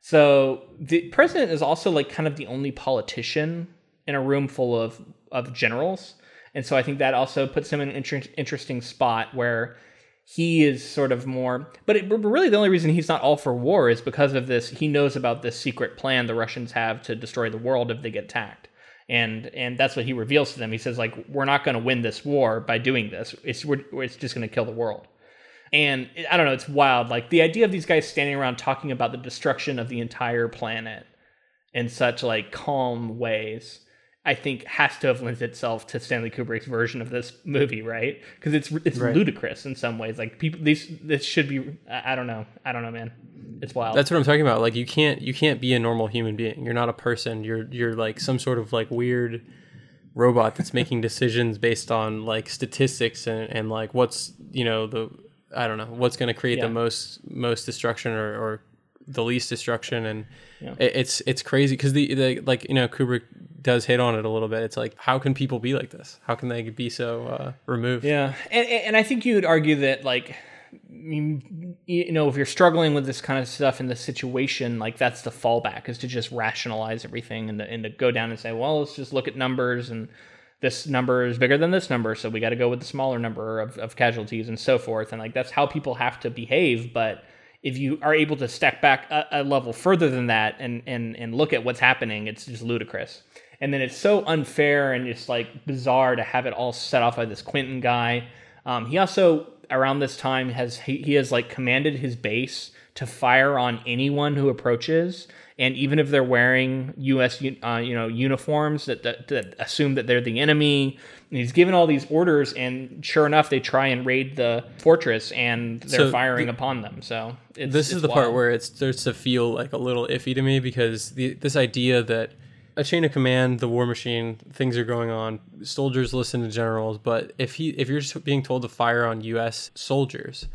so the president is also like kind of the only politician in a room full of of generals, and so I think that also puts him in an inter- interesting spot where he is sort of more but, it, but really the only reason he's not all for war is because of this he knows about this secret plan the russians have to destroy the world if they get attacked and and that's what he reveals to them. He says like we're not going to win this war by doing this. It's we're, it's just going to kill the world. And i don't know it's wild. Like the idea of these guys standing around talking about the destruction of the entire planet in such like calm ways i think has to have lent itself to stanley kubrick's version of this movie right? Because it's it's Right. ludicrous in some ways. Like people these this should be I, I don't know. I don't know man. It's wild. That's what i'm talking about. Like you can't you can't be a normal human being. You're not a person. You're you're like some sort of like weird robot that's making decisions based on like statistics and, and like what's you know the i don't know what's going to create Yeah. the most most destruction or, or the least destruction and Yeah. it, it's it's crazy because the, the like you know kubrick does hit on it a little bit it's like how can people be like this how can they be so uh, removed Yeah, and and I think you would argue that like you know, if you're struggling with this kind of stuff in the situation, like that's the fallback is to just rationalize everything and to, and to go down and say, well, let's just look at numbers and this number is bigger than this number, so we got to go with the smaller number of, of casualties and so forth. And like that's how people have to behave. But if you are able to step back a, a level further than that and and and look at what's happening, it's just ludicrous. And then it's so unfair and just like bizarre to have it all set off by this Quinten guy. Um, he also around this time has he, he has like commanded his base to fire on anyone who approaches and even if they're wearing U.S. Uh, you know uniforms that, that, that assume that they're the enemy, and he's given all these orders, and sure enough, they try and raid the fortress, and they're so firing the, upon them. So this is the wild. part where it starts to feel like a little iffy to me because the, this idea that a chain of command, the war machine, things are going on. Soldiers listen to generals, but if he if you're being told to fire on U.S. soldiers,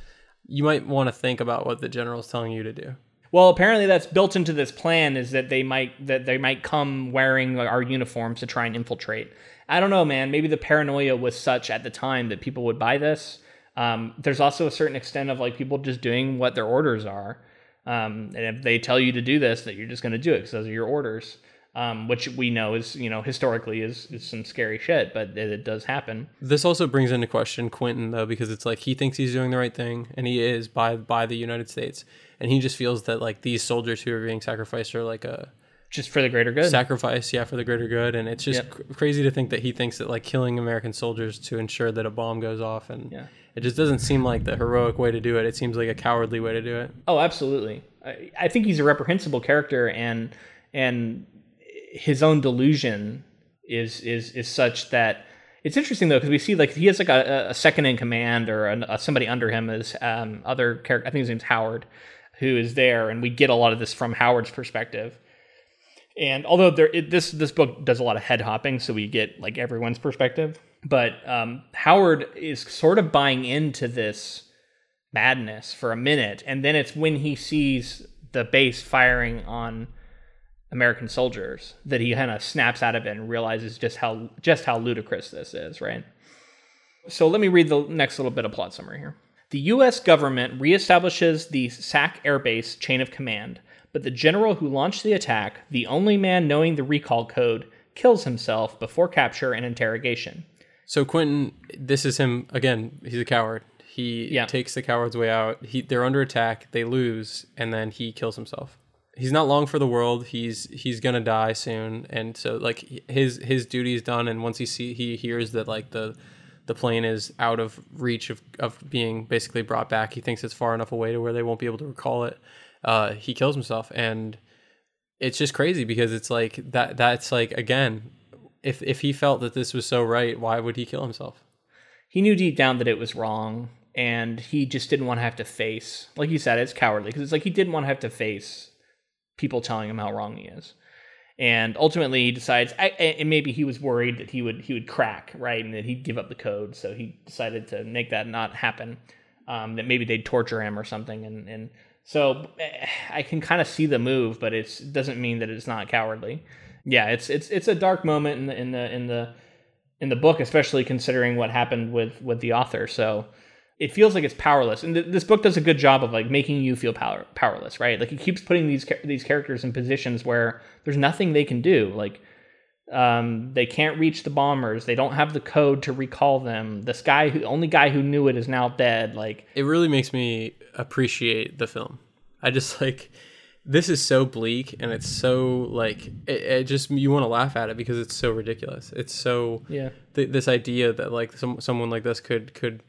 you might want to think about what the general is telling you to do. Well, apparently that's built into this plan is that they might that they might come wearing our uniforms to try and infiltrate. I don't know, man. Maybe the paranoia was such at the time that people would buy this. Um, there's also a certain extent of like people just doing what their orders are, um, and if they tell you to do this, that you're just going to do it because those are your orders um, which we know is you know historically is, is some scary shit, but it, it, does happen. This also brings into question Quinten though, because it's like he thinks he's doing the right thing, and he is by by the United States, and he just feels that like these soldiers who are being sacrificed are like a just for the greater good sacrifice yeah for the greater good and it's just yep. cr- crazy to think that he thinks that like killing american soldiers to ensure that a bomb goes off and yeah. it just doesn't seem like the heroic way to do it it seems like a cowardly way to do it oh absolutely i, I think he's a reprehensible character and and his own delusion is is is such that it's interesting though because we see like he has like a, a second in command or a, somebody under him is um, other character. I think his name's Howard, who is there, and we get a lot of this from Howard's perspective. And although there, it, this this book does a lot of head hopping, so we get like everyone's perspective, but um, Howard is sort of buying into this madness for a minute, and then it's when he sees the base firing on American soldiers that he kind of snaps out of it and realizes just how just how ludicrous this is, right? So let me read the next little bit of plot summary here. The US government reestablishes the SAC airbase chain of command, but the general who launched the attack, the only man knowing the recall code, kills himself before capture and interrogation. So Quinten, this is him again, he's a coward. He yeah. takes the coward's way out. He they're under attack, they lose, and then he kills himself he's not long for the world. He's he's gonna die soon, and so like his his duty is done. And once he see he hears that like the the plane is out of reach of, of being basically brought back, he thinks it's far enough away to where they won't be able to recall it. Uh, he kills himself, and it's just crazy because it's like that. That's like again, if if he felt that this was so right, why would he kill himself? He knew deep down that it was wrong, and he just didn't want to have to face. Like you said, it's cowardly because it's like he didn't want to have to face people telling him how wrong he is. And ultimately, he decides, I, and maybe he was worried that he would he would crack, right, and that he'd give up the code. So he decided to make that not happen. Um, that maybe they'd torture him or something, and and so I can kind of see the move, but it doesn't mean that it's not cowardly. Yeah, it's it's it's a dark moment in the in the in the in the book, especially considering what happened with with the author. So it feels like it's powerless. And th- this book does a good job of like making you feel power- powerless right? Like it keeps putting these these characters in positions where there's nothing they can do. Like um, they can't reach the bombers. They don't have the code to recall them. This guy who only guy who knew it is now dead. Like it really makes me appreciate the film. I just like this is so bleak and it's so like it, it just you want to laugh at it because it's so ridiculous. It's so yeah. th- this idea that like some, someone like this could could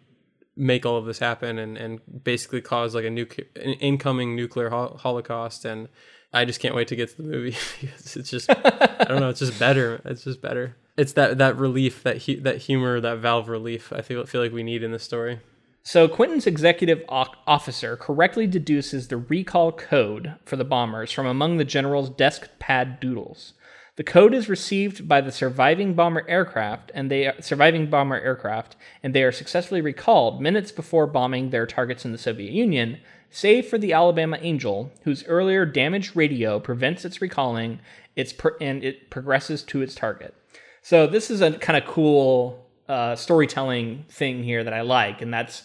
make all of this happen and, and basically cause like a new an incoming nuclear ho- holocaust and I just can't wait to get to the movie. It's just I don't know it's just better. It's just better. It's that that relief that hu- that humor that valve relief I feel feel like we need in this story. So quinten's executive officer correctly deduces the recall code for the bombers from among the general's desk pad doodles the code is received by the surviving bomber aircraft and they surviving bomber aircraft and they are successfully recalled minutes before bombing their targets in the Soviet Union, save for the Alabama Angel, whose earlier damaged radio prevents its recalling its per- and it progresses to its target. So this is a kind of cool uh, storytelling thing here that I like, and that's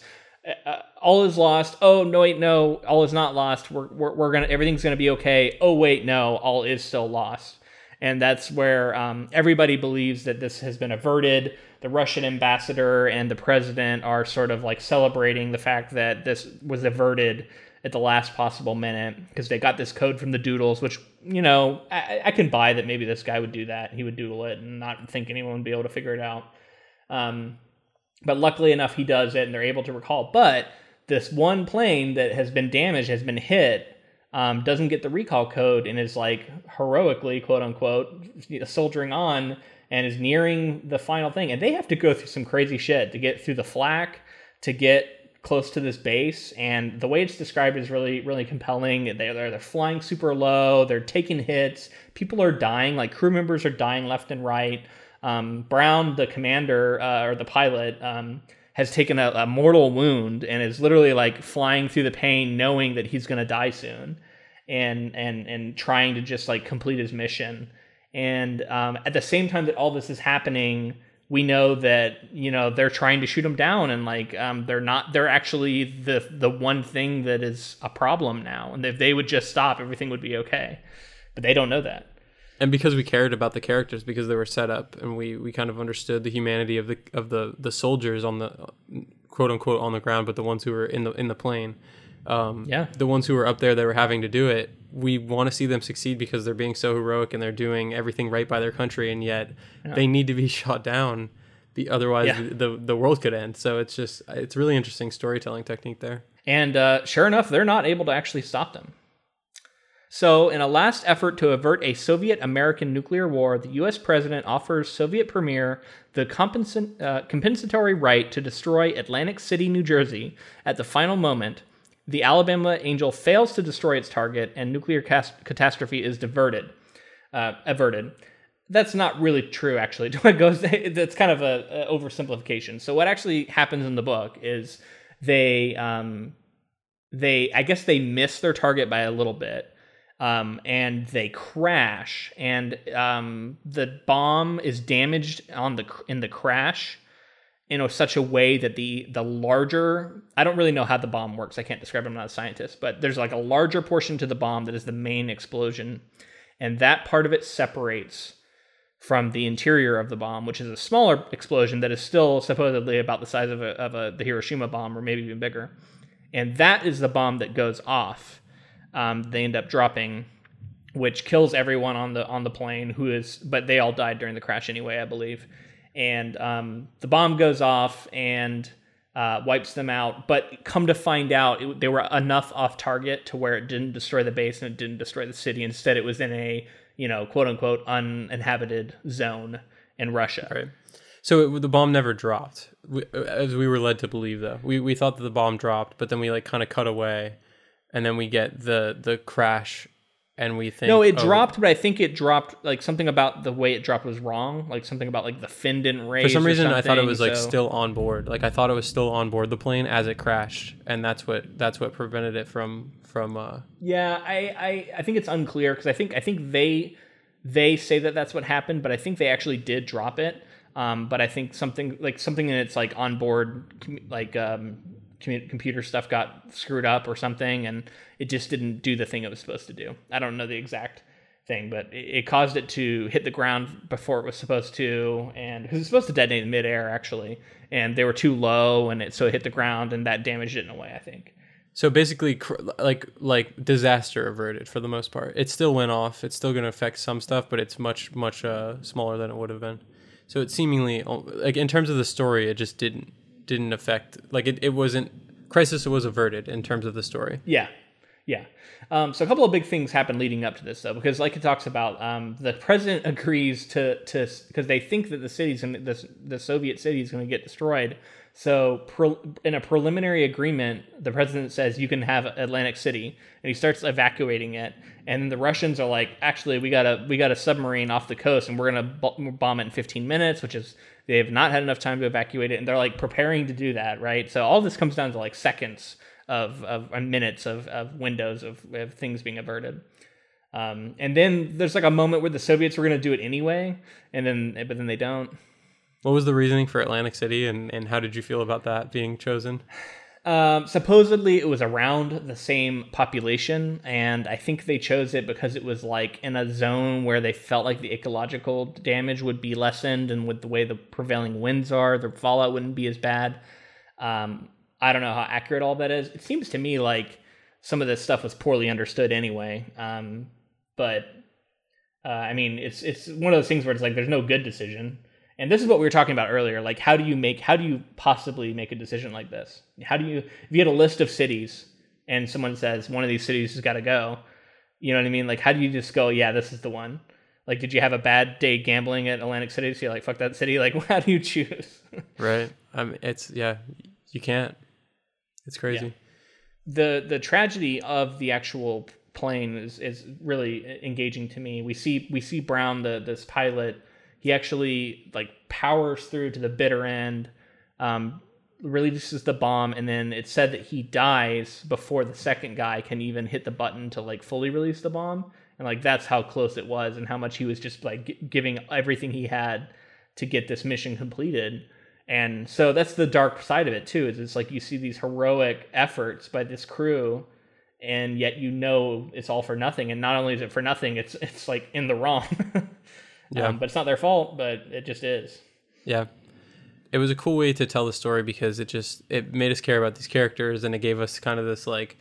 uh, all is lost. Oh no, wait, no, all is not lost. We're, we're, we're gonna everything's gonna be okay. Oh wait, no, all is still lost. And that's where um, everybody believes that this has been averted. The Russian ambassador and the president are sort of like celebrating the fact that this was averted at the last possible minute because they got this code from the doodles, which you know I, I, can buy that maybe this guy would do that. He would doodle it and not think anyone would be able to figure it out. Um, but luckily enough, he does it and they're able to recall. But this one plane that has been damaged, has been hit, um, doesn't get the recall code and is like heroically, quote unquote, soldiering on and is nearing the final thing. And they have to go through some crazy shit to get through the flak, to get close to this base. And the way it's described is really, really compelling. They're, they're, they're flying super low, they're taking hits, people are dying, like crew members are dying left and right. Um, Brown, the commander uh, or the pilot, um, has taken a, a, mortal wound and is literally like flying through the pain, knowing that he's going to die soon, and and and trying to just like complete his mission. And um, at the same time that all this is happening, we know that you know they're trying to shoot him down, and like um, they're not. They're actually the the one thing that is a problem now, and if they would just stop, everything would be okay. But they don't know that and because we cared about the characters because they were set up and we, we kind of understood the humanity of the of the the soldiers on the quote unquote on the ground but the ones who were in the in the plane um, yeah the ones who were up there that were having to do it we want to see them succeed because they're being so heroic and they're doing everything right by their country and yet yeah. they need to be shot down the, otherwise yeah. the, the, the world could end so it's just it's really interesting storytelling technique there and uh, sure enough they're not able to actually stop them so, in a last effort to avert a Soviet American nuclear war, the US president offers Soviet premier the uh, compensatory right to destroy Atlantic City, New Jersey at the final moment. The Alabama Angel fails to destroy its target, and nuclear catastrophe is diverted, uh, averted. That's not really true, actually. It goes. That's kind of a, oversimplification. So, what actually happens in the book is they, um, they, I guess they miss their target by a little bit um, and they crash, and um, the bomb is damaged on the in the crash in such a way that the the larger I don't really know how the bomb works. I can't describe it. I'm not a scientist, but there's like a larger portion to the bomb that is the main explosion, and that part of it separates from the interior of the bomb, which is a smaller explosion that is still supposedly about the size of a, of a the Hiroshima bomb or maybe even bigger, and that is the bomb that goes off um, they end up dropping, which kills everyone on the on the plane. Who is, but they all died during the crash anyway, I believe. And um, the bomb goes off and uh, wipes them out. But come to find out, it, they were enough off target to where it didn't destroy the base and it didn't destroy the city. Instead, it was in a you know quote unquote uninhabited zone in Russia. Right. So it, the bomb never dropped, as we were led to believe. Though we we thought that the bomb dropped, but then we like kind of cut away and then we get the the crash and we think no it oh, dropped but i think it dropped like something about the way it dropped was wrong like something about like the fin didn't raise for some reason i thought it was like still on board. Like i thought it was still on board the plane as it crashed and that's what that's what prevented it from from uh yeah i i, I think it's unclear because i think i think they they say that that's what happened but i think they actually did drop it. Um, but I think something like something in its like onboard like um, computer stuff got screwed up or something, and it just didn't do the thing it was supposed to do. I don't know the exact thing, but it, caused it to hit the ground before it was supposed to, and it was supposed to detonate in midair actually, and they were too low, and it so it hit the ground, and that damaged it in a way. I think. So basically, like like disaster averted for the most part. It still went off. It's still going to affect some stuff, but it's much much uh, smaller than it would have been. So it seemingly like in terms of the story, it just didn't didn't affect like it, it wasn't crisis was averted in terms of the story. Yeah, yeah. Um, so a couple of big things happen leading up to this, though, because like it talks about, um, the president agrees to to because they think that the city's and the the Soviet city is going to get destroyed. So pre, in a preliminary agreement, the president says you can have Atlantic City, and he starts evacuating it. And the Russians are like, actually, we got a we got a submarine off the coast, and we're gonna bomb it in 15 minutes, which is they have not had enough time to evacuate it, and they're like preparing to do that, right? So all this comes down to like seconds of, of minutes of, of windows of, of things being averted. Um, and then there's like a moment where the Soviets were going to do it anyway, and then but then they don't. What was the reasoning for Atlantic City, and, and how did you feel about that being chosen? Um, supposedly, it was around the same population, and I think they chose it because it was like in a zone where they felt like the ecological damage would be lessened, and with the way the prevailing winds are, the fallout wouldn't be as bad. Um, I don't know how accurate all that is. It seems to me like some of this stuff was poorly understood anyway. Um, but uh, I mean, it's it's one of those things where it's like there's no good decision and this is what we were talking about earlier like how do you make how do you possibly make a decision like this? How do you if you had a list of cities and someone says one of these cities has got to go you know what i mean? Like how do you just go yeah this is the one. Like did you have a bad day gambling at atlantic city so you're like fuck that city like how do you choose? Right. I mean it's yeah you can't. It's crazy. Yeah. the the tragedy of the actual plane is is really engaging to me. We see we see brown the this pilot he actually like powers through to the bitter end, um, releases the bomb, and then it's said that he dies before the second guy can even hit the button to like fully release the bomb. And like that's how close it was, and how much he was just like g- giving everything he had to get this mission completed. And so that's the dark side of it too. Is it's like you see these heroic efforts by this crew, and yet you know it's all for nothing. And not only is it for nothing, it's it's like in the wrong. Yeah. Um, but it's not their fault, but it just is. Yeah. It was a cool way to tell the story because it just it made us care about these characters and it gave us kind of this like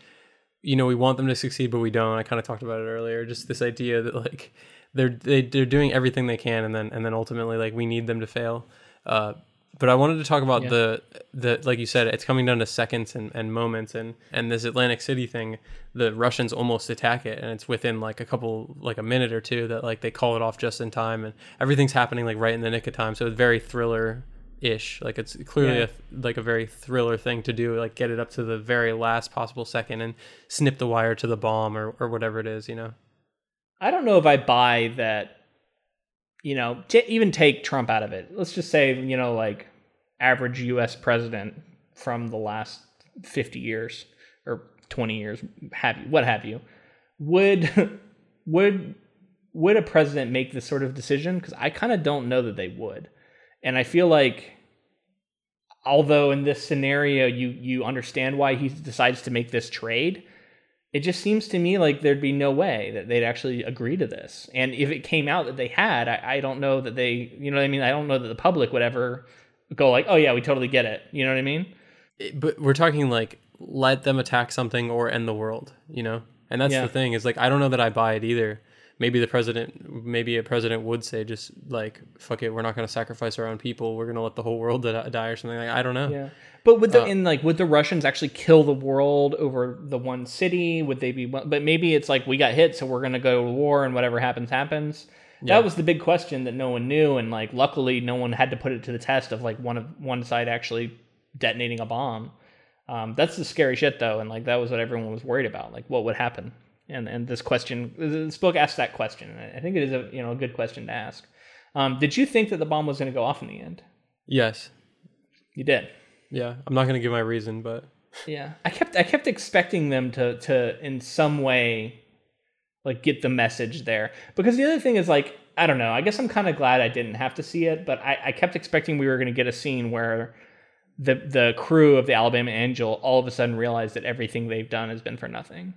you know, we want them to succeed but we don't. I kind of talked about it earlier. Just this idea that like they're they, they're doing everything they can and then and then ultimately like we need them to fail. Uh, but I wanted to talk about yeah. the the like you said, it's coming down to seconds and, and moments and and this Atlantic City thing, the Russians almost attack it and it's within like a couple like a minute or two that like they call it off just in time and everything's happening like right in the nick of time. So it's very thriller ish. Like it's clearly yeah. a like a very thriller thing to do, like get it up to the very last possible second and snip the wire to the bomb or, or whatever it is, you know. I don't know if I buy that you know, t- even take Trump out of it. Let's just say, you know, like average US president from the last 50 years or 20 years, have you, what have you. Would would would a president make this sort of decision? Because I kind of don't know that they would. And I feel like although in this scenario you you understand why he decides to make this trade, it just seems to me like there'd be no way that they'd actually agree to this. And if it came out that they had, I, I don't know that they, you know what I mean? I don't know that the public would ever go like, oh yeah, we totally get it. You know what I mean? But we're talking like let them attack something or end the world, you know? And that's yeah. the thing is like I don't know that I buy it either. Maybe the president, maybe a president would say just like fuck it, we're not going to sacrifice our own people. We're going to let the whole world die or something like. I don't know. Yeah. But would the uh, in like would the Russians actually kill the world over the one city? Would they be? But maybe it's like we got hit, so we're gonna go to war, and whatever happens happens. Yeah. That was the big question that no one knew, and like luckily no one had to put it to the test of like one of one side actually detonating a bomb. Um, that's the scary shit though, and like that was what everyone was worried about, like what would happen. And and this question, this book asks that question. I think it is a you know a good question to ask. Um, did you think that the bomb was going to go off in the end? Yes, you did. Yeah, I'm not going to give my reason, but yeah, I kept I kept expecting them to to in some way like get the message there because the other thing is like I don't know. I guess I'm kind of glad I didn't have to see it, but I, I kept expecting we were going to get a scene where the the crew of the Alabama Angel all of a sudden realized that everything they've done has been for nothing.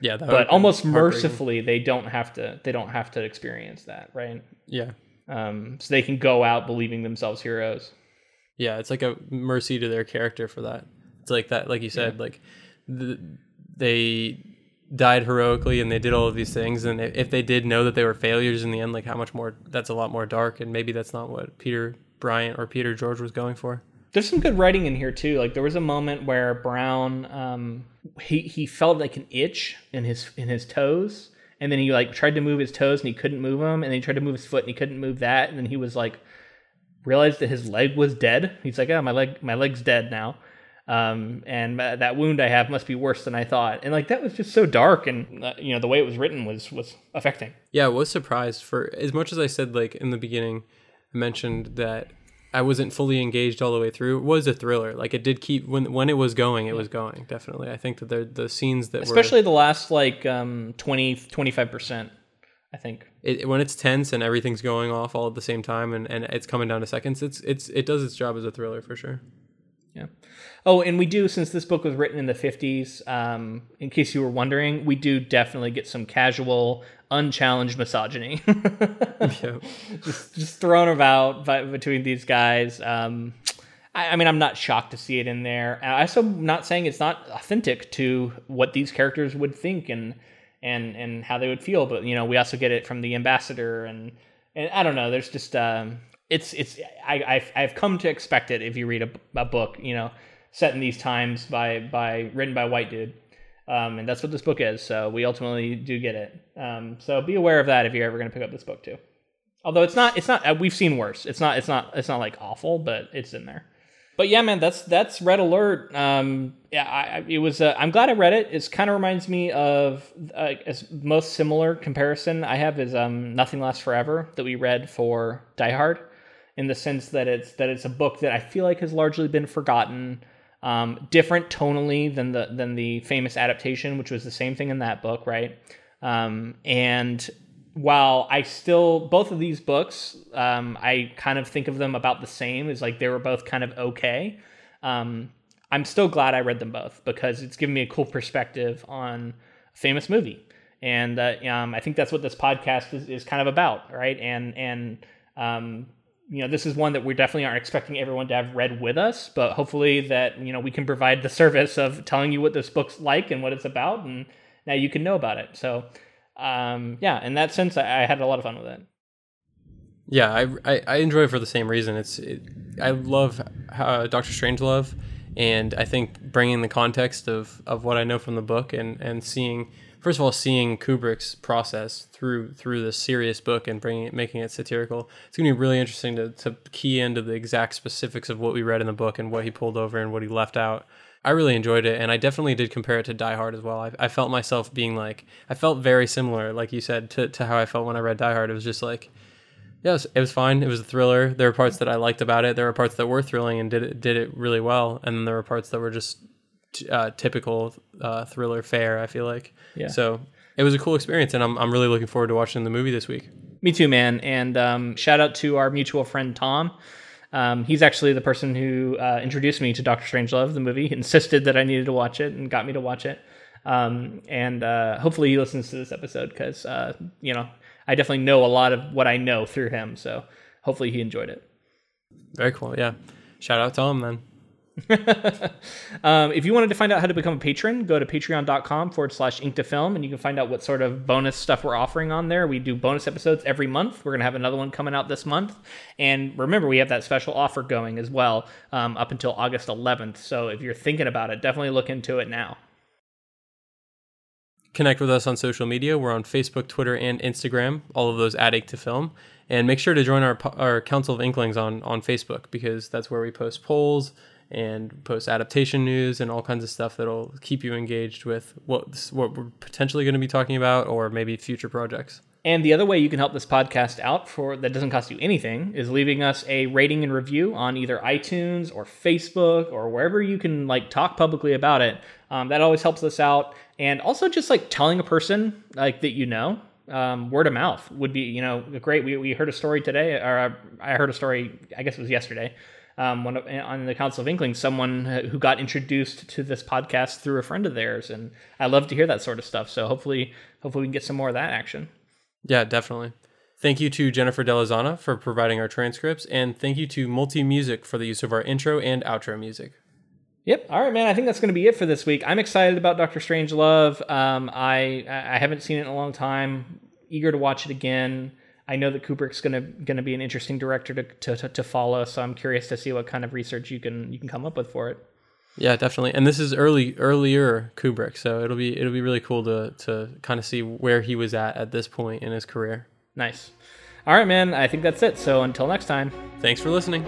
Yeah, but almost mercifully they don't have to they don't have to experience that, right? Yeah. Um, so they can go out believing themselves heroes. Yeah, it's like a mercy to their character for that. It's like that, like you said, yeah. like the, they died heroically and they did all of these things, and if they did know that they were failures in the end, like how much more that's a lot more dark, and maybe that's not what Peter Bryant or Peter George was going for. There's some good writing in here too. Like there was a moment where Brown, um, he he felt like an itch in his in his toes, and then he like tried to move his toes and he couldn't move them, and then he tried to move his foot and he couldn't move that, and then he was like realized that his leg was dead. He's like, "Oh, my leg, my leg's dead now." Um, and that wound I have must be worse than I thought. And like that was just so dark, and uh, you know the way it was written was was affecting. Yeah, I was surprised for as much as I said like in the beginning, I mentioned that I wasn't fully engaged all the way through. It was a thriller. Like it did keep when when it was going, it was going. Definitely, I think that the the scenes that especially were, the last like um 20 25 percent I think it, when it's tense and everything's going off all at the same time and, and it's coming down to seconds, it's it's it does its job as a thriller for sure. Yeah. Oh, and we do since this book was written in the 50s. Um, in case you were wondering, we do definitely get some casual, unchallenged misogyny, just just thrown about by, between these guys. Um, I, I, mean, I'm not shocked to see it in there. I also not saying it's not authentic to what these characters would think and and and how they would feel, but you know, we also get it from the ambassador and and I don't know. There's just um, it's it's I I've, I've come to expect it if you read a, a book, you know, set in these times by by written by white dude. Um, and that's what this book is. So we ultimately do get it. Um, so be aware of that if you're ever going to pick up this book too. Although it's not, it's not. Uh, we've seen worse. It's not, it's not, it's not like awful, but it's in there. But yeah, man, that's that's Red Alert. Um, yeah, I, it was. Uh, I'm glad I read it. It kind of reminds me of uh, as most similar comparison I have is um, Nothing Lasts Forever that we read for Die Hard, in the sense that it's that it's a book that I feel like has largely been forgotten. Um, different tonally than the than the famous adaptation, which was the same thing in that book, right? Um, and while I still both of these books, um, I kind of think of them about the same as like they were both kind of okay. Um, I'm still glad I read them both because it's given me a cool perspective on a famous movie, and uh, um, I think that's what this podcast is, is kind of about, right? And and um, you know, this is one that we definitely aren't expecting everyone to have read with us, but hopefully that, you know, we can provide the service of telling you what this book's like and what it's about, and now you can know about it. So, um, yeah, in that sense, I, I had a lot of fun with it. Yeah, I, I, I enjoy it for the same reason. It's it, I love uh, Doctor Strangelove, and I think bringing the context of, of what I know from the book and, and seeing first of all seeing Kubrick's process through through this serious book and bringing it making it satirical it's going to be really interesting to, to key into the exact specifics of what we read in the book and what he pulled over and what he left out I really enjoyed it, and I definitely did compare it to Die Hard as well. I, I felt myself being like, I felt very similar, like you said, to, to how I felt when I read Die Hard. It was just like, yeah, it was, it was fine. It was a thriller. There were parts that I liked about it. There were parts that were thrilling and did it did it really well, and then there were parts that were just uh, typical uh, thriller fare. I feel like. Yeah. So it was a cool experience, and I'm I'm really looking forward to watching the movie this week. Me too, man. And um, shout out to our mutual friend Tom. Um, he's actually the person who uh, introduced me to Doctor Strangelove, the movie. insisted that I needed to watch it and got me to watch it. Um, and uh, hopefully he listens to this episode because uh, you know I definitely know a lot of what I know through him. So hopefully he enjoyed it. Very cool. Yeah. Shout out to him then. um, if you wanted to find out how to become a patron, go to patreon.com forward slash ink to film and you can find out what sort of bonus stuff we're offering on there. We do bonus episodes every month. We're going to have another one coming out this month. And remember, we have that special offer going as well um, up until August 11th. So if you're thinking about it, definitely look into it now. Connect with us on social media. We're on Facebook, Twitter, and Instagram, all of those at Ink to Film. And make sure to join our, our Council of Inklings on, on Facebook because that's where we post polls and post adaptation news and all kinds of stuff that'll keep you engaged with what what we're potentially going to be talking about or maybe future projects. And the other way you can help this podcast out for that doesn't cost you anything is leaving us a rating and review on either iTunes or Facebook or wherever you can like talk publicly about it. Um, that always helps us out, and also just like telling a person like that you know. Um, word of mouth would be you know great. We, we heard a story today, or I heard a story. I guess it was yesterday um, one of, on the Council of Inklings, someone who got introduced to this podcast through a friend of theirs, and I love to hear that sort of stuff. So hopefully, hopefully we can get some more of that action. Yeah, definitely. Thank you to Jennifer Delazana for providing our transcripts, and thank you to Multi Music for the use of our intro and outro music. Yep. All right, man. I think that's going to be it for this week. I'm excited about Doctor Strangelove. Um, I I haven't seen it in a long time. Eager to watch it again. I know that Kubrick's gonna gonna be an interesting director to, to, to follow, so I'm curious to see what kind of research you can you can come up with for it. Yeah, definitely. And this is early earlier Kubrick, so it'll be it'll be really cool to to kind of see where he was at at this point in his career. Nice. All right, man. I think that's it. So until next time. Thanks for listening.